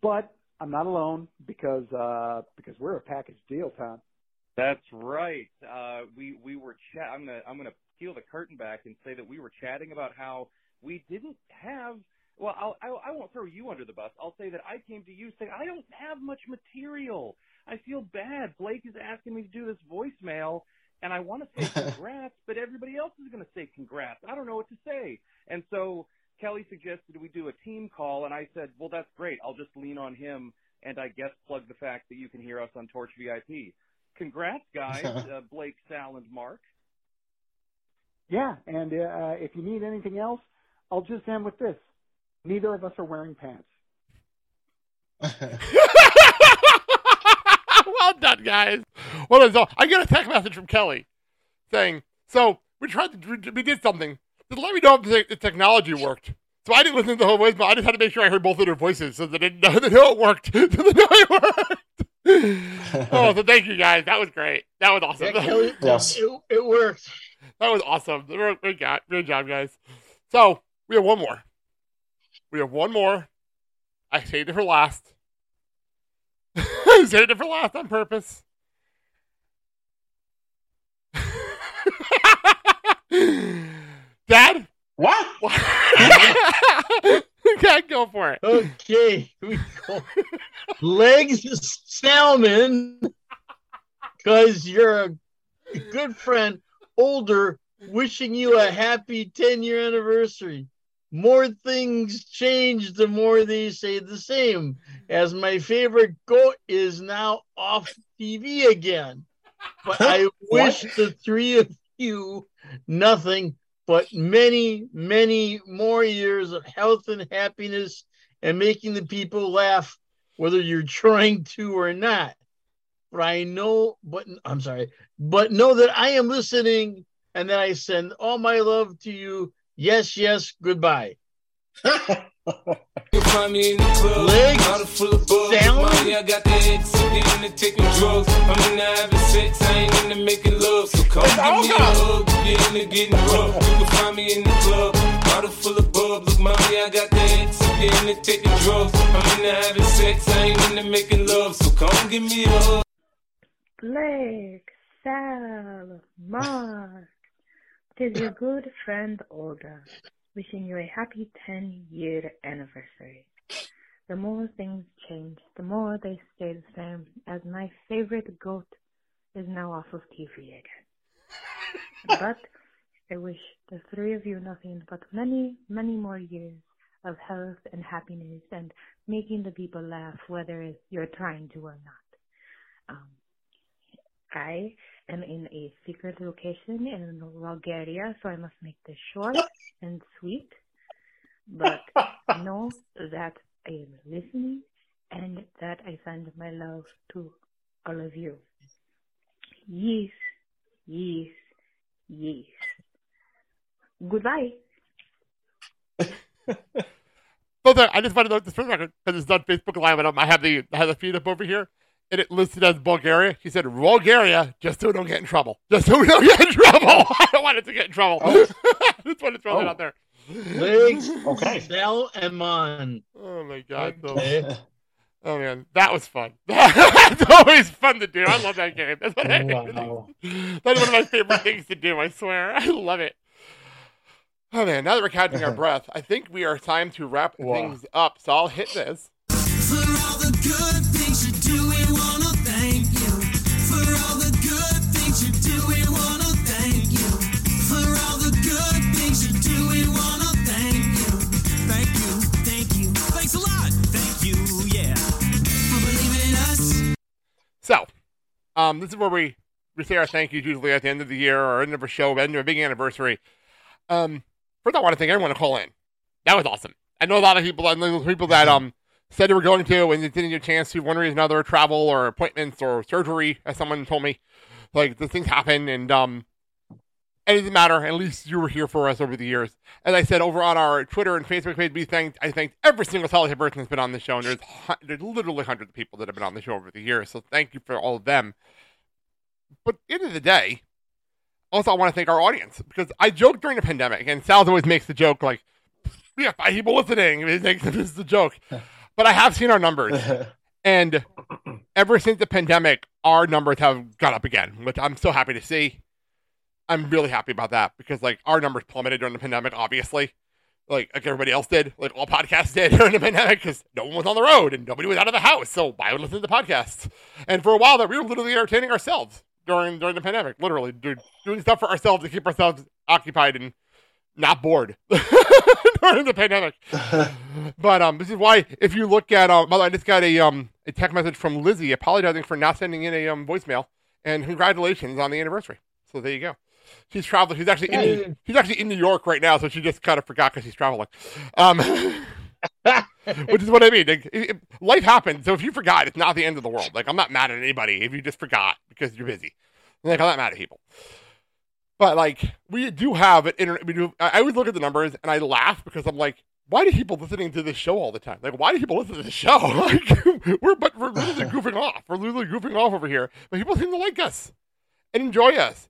But I'm not alone because uh, because we're a package deal, Tom. That's right. Uh, we we were chat. I'm gonna I'm gonna peel the curtain back and say that we were chatting about how we didn't have. Well, I'll, I I won't throw you under the bus. I'll say that I came to you saying I don't have much material. I feel bad. Blake is asking me to do this voicemail, and I want to say congrats, but everybody else is going to say congrats. I don't know what to say, and so Kelly suggested we do a team call, and I said, well, that's great. I'll just lean on him, and I guess plug the fact that you can hear us on Torch VIP. Congrats, guys, uh, Blake, Sal, and Mark. Yeah, and uh, if you need anything else, I'll just end with this: neither of us are wearing pants. well done, guys. Well done. So I get a text message from Kelly saying, "So we tried to we did something. Just let me know if the, the technology worked." So I didn't listen to the whole voicemail. I just had to make sure I heard both of their voices so they didn't know, they know it worked. so they know it worked. oh, so thank you guys. That was great. That was awesome. Yeah, Kelly, it, it worked. That was awesome. Great job, great job, guys. So we have one more. We have one more. I saved it for last. I saved it for last on purpose. Dad? What? okay, go for it. Okay, we go. Legs salmon, because you're a good friend, older, wishing you a happy 10 year anniversary. More things change, the more they say the same. As my favorite goat is now off TV again. But I wish the three of you nothing but many, many more years of health and happiness and making the people laugh, whether you're trying to or not. But I know, but I'm sorry, but know that I am listening and that I send all my love to you. Yes, yes, goodbye. You find me in the club, Legs bottle full of bug. down. Molly, I got the X, I'm getting to taking drugs. I'm into having sex, I ain't into making love. So come give me a hug, if you're into getting rough. You can find me in the club, bottle full of bub. Look, mommy, I got the X, I'm getting to taking drugs. I'm into having sex, I ain't into making love. So come give me a hug. Blake, Sal, Mark, it is your good friend Olga, wishing you a happy 10 year anniversary. The more things change, the more they stay the same, as my favorite goat is now off of TV again. but I wish the three of you nothing but many, many more years of health and happiness and making the people laugh, whether you're trying to or not. Um, I am in a secret location in Bulgaria, so I must make this short and sweet. But know that I am listening and that I send my love to all of you. Yes, yes, yes. Goodbye. So there, I just want to note this for the record because it's on Facebook Live, and I have the I have the feed up over here, and it listed as Bulgaria. She said Bulgaria, just so we don't get in trouble. Just so we don't get in trouble. I don't want it to get in trouble. just want to throw that Oh. out there. Legs, Okay. Sal, and Mon. Oh my god. Okay. Oh man, that was fun. That's always fun to do. I love that game. That's, what I, oh, Wow. that's one of my favorite things to do. I swear, I love it. Oh man, now that we're catching our breath, I think we are time to wrap Wow. things up. So I'll hit this. So, um, this is where we we say our thank yous usually at the end of the year or end of a show, end of a big anniversary. Um, first, I want to thank everyone to call in. That was awesome. I know a lot of people, I people that um said they were going to and didn't get a chance to, one reason or another, travel or appointments or surgery, as someone told me. Like the things happen, and um, it doesn't matter. At least you were here for us over the years. As I said over on our Twitter and Facebook page, we thanked I thanked every single solitary person that's been on the show, and there's there's literally hundreds of people that have been on the show over the years. So thank you for all of them. But at the end of the day, also I want to thank our audience because I joked during the pandemic, and Sal's always makes the joke like, "We have five people listening." This is a joke, but I have seen our numbers, and ever since the pandemic, our numbers have gone up again, which I'm so happy to see. I'm really happy about that because like our numbers plummeted during the pandemic, obviously, like like everybody else did, like all podcasts did during the pandemic because no one was on the road and nobody was out of the house, so why would listen to podcasts? And for a while, that we were literally entertaining ourselves during during the pandemic, literally do, doing stuff for ourselves to keep ourselves occupied and not bored during the pandemic. but um, this is why if you look at um, by the way, I just got a um a text message from Lizzie apologizing for not sending in a um voicemail and congratulations on the anniversary. So there you go. She's traveling. She's actually in. Hey. She's actually in New York right now, so she just kind of forgot because she's traveling. Um, which is what I mean. Like, it- it- life happens. So if you forgot, it's not the end of the world. Like I'm not mad at anybody if you just forgot because you're busy. Like I'm not mad at people. But like we do have an internet. We do. I I always look at the numbers and I laugh because I'm like, why do people listening to this show all the time? Like, why do people listen to this show? Like, we're but we're literally goofing off. We're literally goofing off over here, but people seem to like us and enjoy us.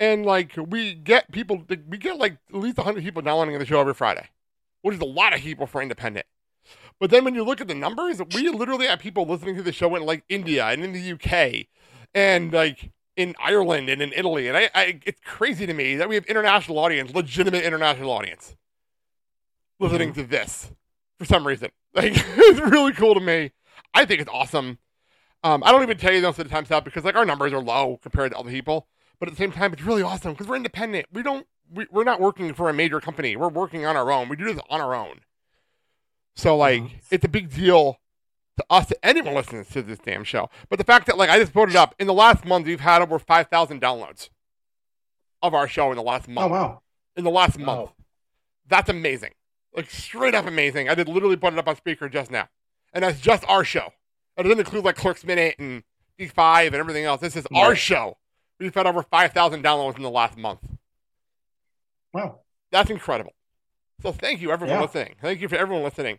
And like we get people, we get like at least 100 people downloading the show every Friday, which is a lot of people for independent. But then when you look at the numbers, we literally have people listening to the show in like India and in the UK and like in Ireland and in Italy. And I, I it's crazy to me that we have international audience, legitimate international audience listening to this for some reason. Like it's really cool to me. I think it's awesome. Um, I don't even tell you most of the time stuff because like our numbers are low compared to other people, but at the same time, it's really awesome because we're independent. We don't we, we're not working for a major company. We're working on our own. We do this on our own. So like it's a big deal to us to anyone listening to this damn show. But the fact that like I just put it up in the last month, we've had over five thousand downloads of our show in the last month. Oh wow! In the last month, oh. that's amazing. Like straight up amazing. I did literally put it up on speaker just now, and that's just our show. It doesn't include like Clerks Minute and D5 and everything else. This is our show. We've had over five thousand downloads in the last month. Wow. That's incredible. So thank you everyone Yeah. listening. Thank you for everyone listening.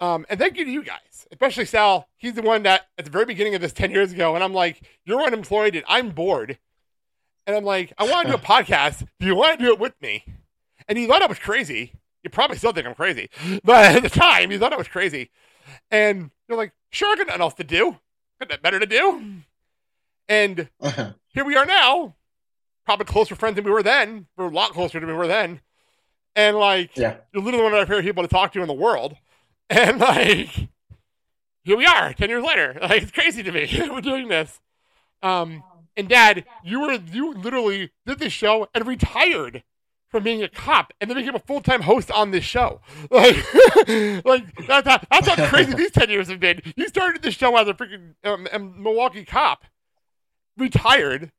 Um, and thank you to you guys, especially Sal. He's the one that at the very beginning of this 10 years ago, and I'm like, you're unemployed and I'm bored. And I'm like, I want to do a podcast. Do you want to do it with me? And he thought I was crazy. You probably still think I'm crazy. But at the time, he thought I was crazy. And you're like, sure, I got nothing else to do. Got nothing better to do. And here we are now, probably closer friends than we were then. We're a lot closer than we were then. And like, Yeah. you're literally one of my favorite people to talk to in the world. And like, here we are, ten years later. Like, it's crazy to me. we're doing this. Um, and Dad, you were you literally did this show and retired from being a cop, and then became a full time host on this show. Like, like that's how, that's how crazy these ten years have been. You started this show as a freaking um, Milwaukee cop, retired,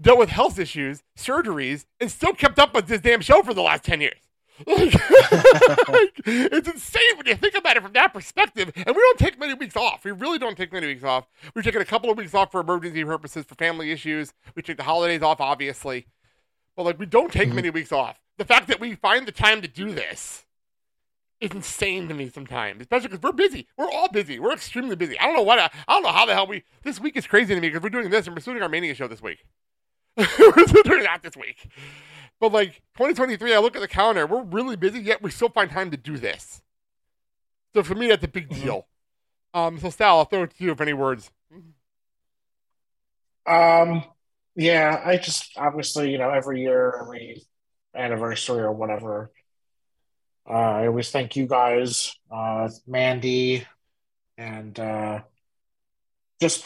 dealt with health issues, surgeries, and still kept up with this damn show for the last 10 years. Like, it's insane when you think about it from that perspective. And we don't take many weeks off. We really don't take many weeks off. We've taken a couple of weeks off for emergency purposes, for family issues. We take the holidays off, obviously. But like, we don't take mm-hmm. many weeks off. The fact that we find the time to do this is insane to me sometimes, especially because we're busy. We're all busy. We're extremely busy. I don't know what. I, I don't know how the hell we. This week is crazy to me because we're doing this and we're shooting our Mania show this week. we're still doing that this week. But like 2023, I look at the calendar. We're really busy, yet we still find time to do this. So for me, that's a big deal. Um, so Sal, I'll throw it to you if any words. Um, yeah, I just obviously, you know, every year, every anniversary or whatever, uh, I always thank you guys, uh, Mandy, and uh, just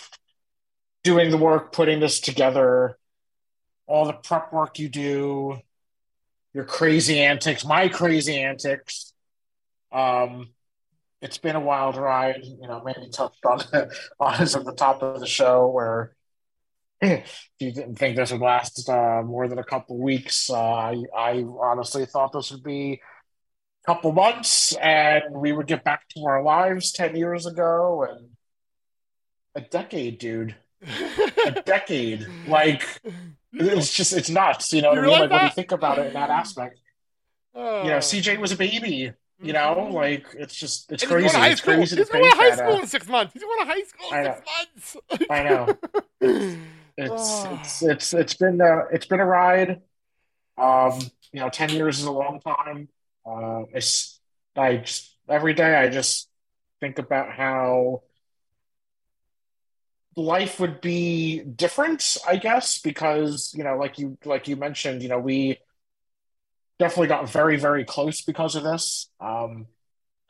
doing the work, putting this together, all the prep work you do, your crazy antics, my crazy antics. Um, it's been a wild ride. You know, Mandy touched on on this at the top of the show where if you didn't think this would last uh, more than a couple weeks. Uh, I, I honestly thought this would be couple months and we would get back to our lives 10 years ago and a decade, dude. a decade. Like, it's just, it's nuts. You know what I mean? like when you think about it in that aspect. Oh. You know, CJ was a baby. You know, like it's just it's And he's going crazy. to high It's school. crazy He's to going to high that, school uh, in six months. He's going to high school in six months. I know. It's it's it's it's been uh, it's been a ride. Um, you know, ten years is a long time. Uh, it's I just every day I just think about how life would be different, I guess, because you know, like you like you mentioned, you know, we definitely got very very close because of this. Um,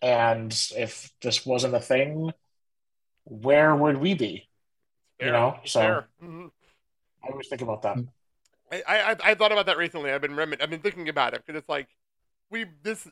and if this wasn't a thing, where would we be? You know, so. Mhm. I always think about that. I, I I thought about that recently. I've been I've been thinking about it because it's like we this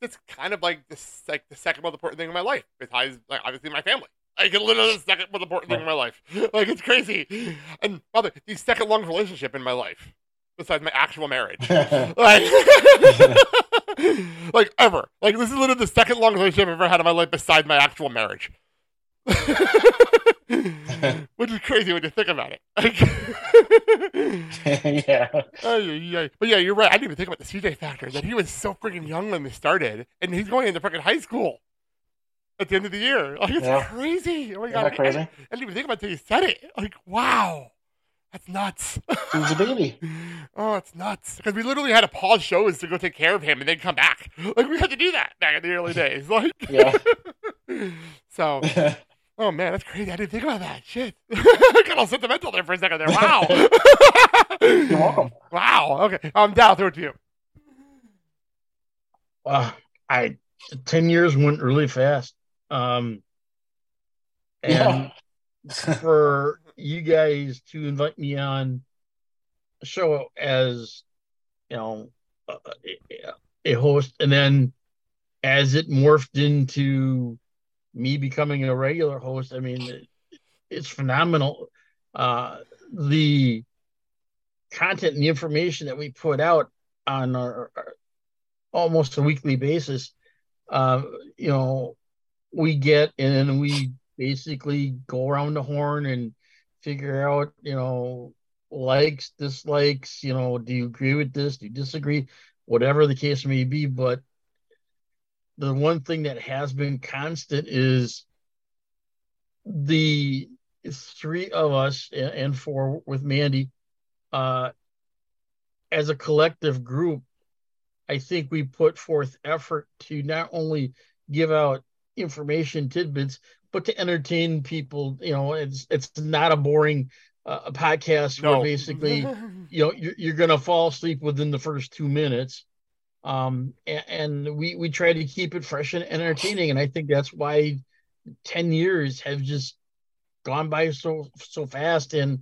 it's kind of like this like the second most important thing in my life besides like obviously my family. Like literally the second most important thing in my life. Like it's crazy. And other the second longest relationship in my life besides my actual marriage. like like ever. Like this is literally the second longest relationship I've ever had in my life besides my actual marriage. Which is crazy when you think about it. yeah. Oh, yeah. But yeah, you're right. I didn't even think about the CJ factor that he was so freaking young when this started, and he's going into freaking high school at the end of the year. Like it's Yeah. crazy. Oh my Isn't god, that crazy? I, I didn't even think about it until you said it. Like wow, that's nuts. He was a baby. oh, it's nuts because we literally had to pause shows to go take care of him and then come back. Like we had to do that back in the early days. Like Yeah. so. Oh man, that's crazy. I didn't think about that. Shit. Got all sentimental there for a second there. Wow. You're welcome. Wow. Okay. Um, Dal, throw it to you. Uh, I ten years went really fast. Um, and for you guys to invite me on a show as you know a, a host, and then as it morphed into me becoming a regular host, I mean, it, it's phenomenal. Uh, the content and the information that we put out on our, our almost a weekly basis, uh, you know, we get and we basically go around the horn and figure out, you know, likes, dislikes, you know, do you agree with this? Do you disagree? Whatever the case may be. But the one thing that has been constant is the three of us and four with Mandy, uh, as a collective group, I think we put forth effort to not only give out information tidbits, but to entertain people. You know, it's it's not a boring uh, podcast No. where basically, you know, you're, you're going to fall asleep within the first two minutes. Um, and, and we we try to keep it fresh and entertaining, and I think that's why ten years have just gone by so so fast. And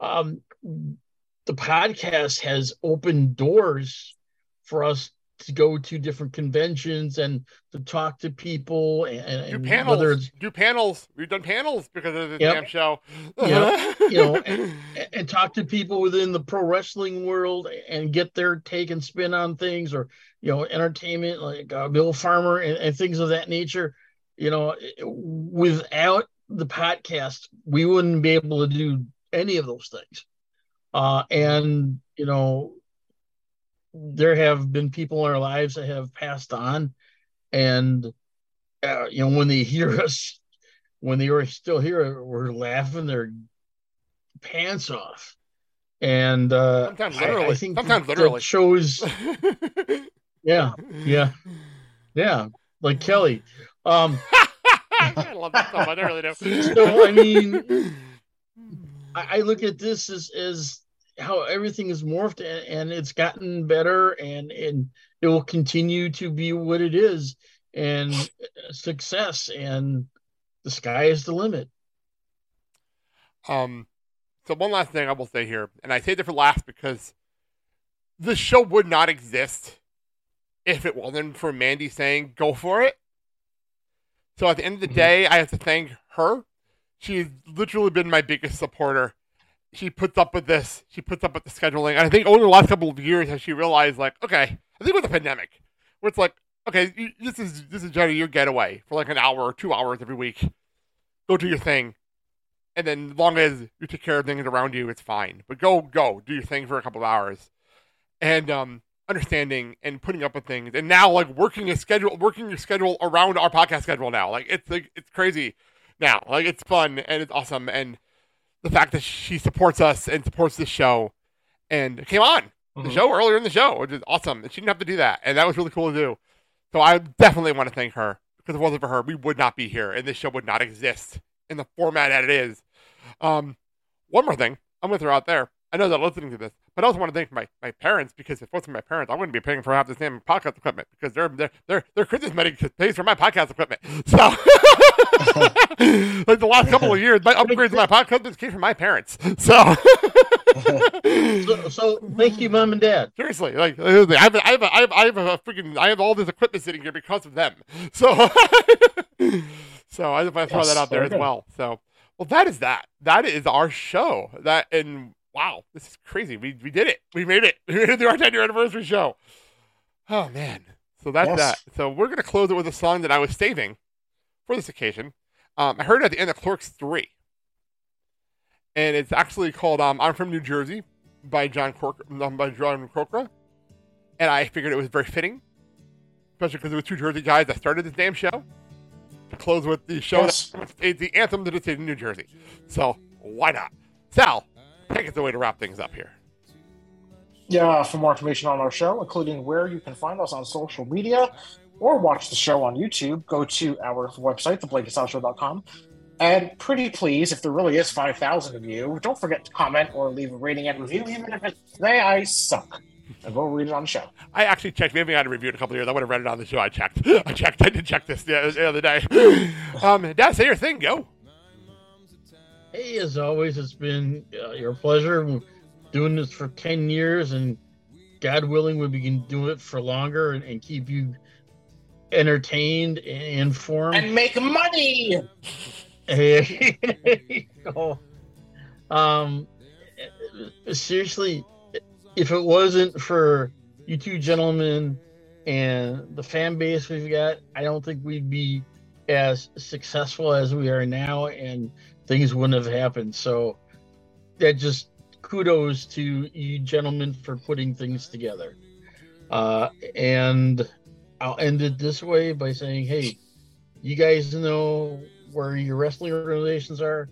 um, the podcast has opened doors for us to go to different conventions and to talk to people and, Do panels. Do panels. We've done panels because of the Yep. damn show. yeah, you know, and, and talk to people within the pro wrestling world and get their take and spin on things, or you know, entertainment like uh, Bill Farmer and, and things of that nature. You know, without the podcast, we wouldn't be able to do any of those things. Uh, and you know, there have been people in our lives that have passed on, and uh, you know, when they hear us when they were still here, we're laughing their pants off. And uh, Sometimes I- literally. I, think Sometimes literally. shows. yeah, yeah, yeah. Like Kelly. Um, I love that so much. I really do. so I mean, I, I look at this as as how everything is morphed and, and it's gotten better and and it will continue to be what it is and uh, success and the sky is the limit. Um, so one last thing I will say here, and I say it for last because the show would not exist if it wasn't for Mandy saying "go for it." So at the end of the day, I have to thank her. She's literally been my biggest supporter. She puts up with this. She puts up with the scheduling. And I think over the last couple of years has she realized, like, okay, I think with the pandemic, where it's like, okay, you, this is this is Jenny, your getaway for like an hour or two hours every week. Go do your thing and then as long as you take care of things around you, it's fine. But go, go, do your thing for a couple of hours, and um, understanding and putting up with things, and now like working a schedule, working your schedule around our podcast schedule now. Like it's like it's crazy now. Like it's fun and it's awesome, and the fact that she supports us and supports this show, and came on the Mhm. show earlier in the show, which is awesome. And she didn't have to do that, and that was really cool to do. So I definitely want to thank her because if it wasn't for her, we would not be here, and this show would not exist in the format that it is. Um, one more thing I'm going to throw out there. I know they're listening to this, but I also want to thank my, my parents because if it wasn't my parents, I wouldn't be paying for half the same podcast equipment because their their their their Christmas money pays for my podcast equipment. So, like the last couple of years, my upgrades to my podcast equipment came from my parents. So, so, so thank you, mom and dad. Seriously, like I have, a, I have, a, I have, I have a freaking, I have all this equipment sitting here because of them. So, so I just want to throw Yes, that out there very as well. So, well, that is that. That is our show. That and wow, this is crazy. We we did it. We made it. We made it through our 10 year anniversary show. Oh man. So that's Yes. that. So we're gonna close it with a song that I was saving for this occasion. Um, I heard it at the end of Clerks Three, and it's actually called um, "I'm from New Jersey" by John Cork um, by John Corcoran, and I figured it was very fitting, especially because it was two Jersey guys that started this damn show. To close with the show, Yes. that, it's the anthem to the state of New Jersey. So why not? Sal, take us away to wrap things up here. Yeah, for more information on our show, including where you can find us on social media or watch the show on YouTube, go to our website, theblakeandsalshow.com. And pretty please, if there really is 5,000 of you, don't forget to comment or leave a rating and review, even if it's they I suck. and we'll read it on the show. I actually checked. We haven't had a review in a couple of years. I would have read it on the show. I checked. I checked. I did check this the, the other day. Um, Dad, say your thing. Go. Hey, as always, it's been uh, your pleasure doing this for 10 years, and God willing, we can do it for longer and, and keep you entertained and informed. And make money. Hey, oh, um, seriously, if it wasn't for you two gentlemen and the fan base we've got, I don't think we'd be as successful as we are now, and things wouldn't have happened. So, that just kudos to you gentlemen for putting things together. Uh, and I'll end it this way by saying, hey, you guys know where your wrestling organizations are.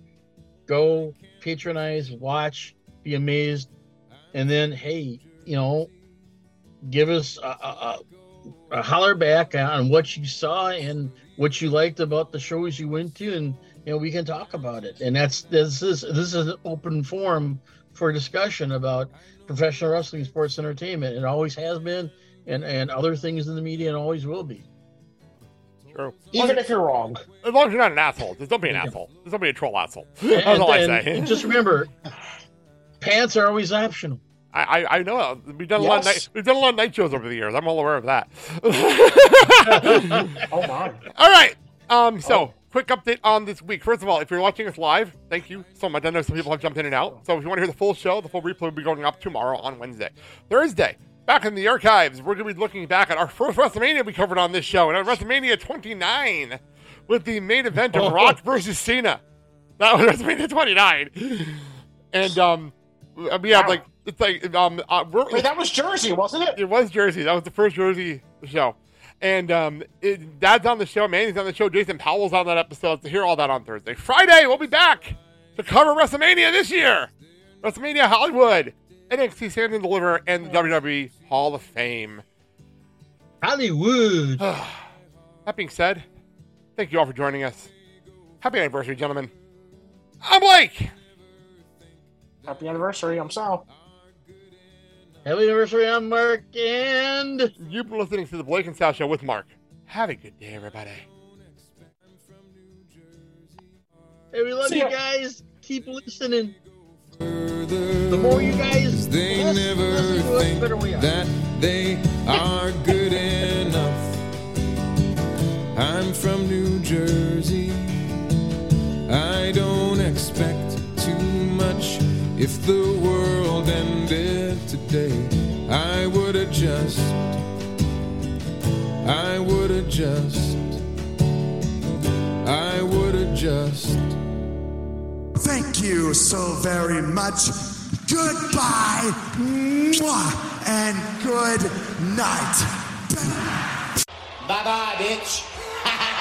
Go patronize, watch, be amazed, and then hey, you know, give us a, a, a holler back on what you saw and what you liked about the shows you went to, and you know we can talk about it. And that's this is this is an open forum for discussion about professional wrestling, sports entertainment. It always has been, and and other things in the media, and always will be. True. Even if you're wrong. As long as you're not an asshole. Just don't be an asshole. Just don't be a troll asshole. And, That's all I and- say. just remember, pants are always optional. I, I, I know. We've done a lot. Of night, we've done a lot of night shows over the years. I'm all aware of that. oh my! All right. Um. So, quick update on this week. First of all, if you're watching us live, thank you so much. I know some people have jumped in and out. So, if you want to hear the full show, the full replay will be going up tomorrow on Wednesday. Thursday, back in the archives, we're going to be looking back at our first WrestleMania we covered on this show, and at WrestleMania 29 with the main event of Oh. Rock versus Cena. That was WrestleMania 29. And um, we have Wow. like it's like um, uh, we're, Wait, that was Jersey, wasn't it? it was Jersey. That was the first Jersey show. And um, it, Dad's on the show. Manny's on the show. Jason Powell's on that episode. To hear all that on Thursday. Friday, we'll be back to cover WrestleMania this year. WrestleMania Hollywood, NXT Stand and Deliver, and the WWE Hall of Fame. Hollywood. that being said, thank you all for joining us. Happy anniversary, gentlemen. I'm Blake. Happy anniversary. I'm Sal. Happy anniversary I'm Mark and you've been listening to the Blake and Sal Show with Mark. Have a good day, everybody. Hey, we love See you ya. guys. Keep listening. The more you guys They listen, never listen to us, think better we are. that they are good enough. I'm from New Jersey. I don't expect too much. If the world ended today, I would adjust. I would adjust. I would adjust. Thank you so very much. Goodbye. Mwah, and good night. Bye bye, bitch.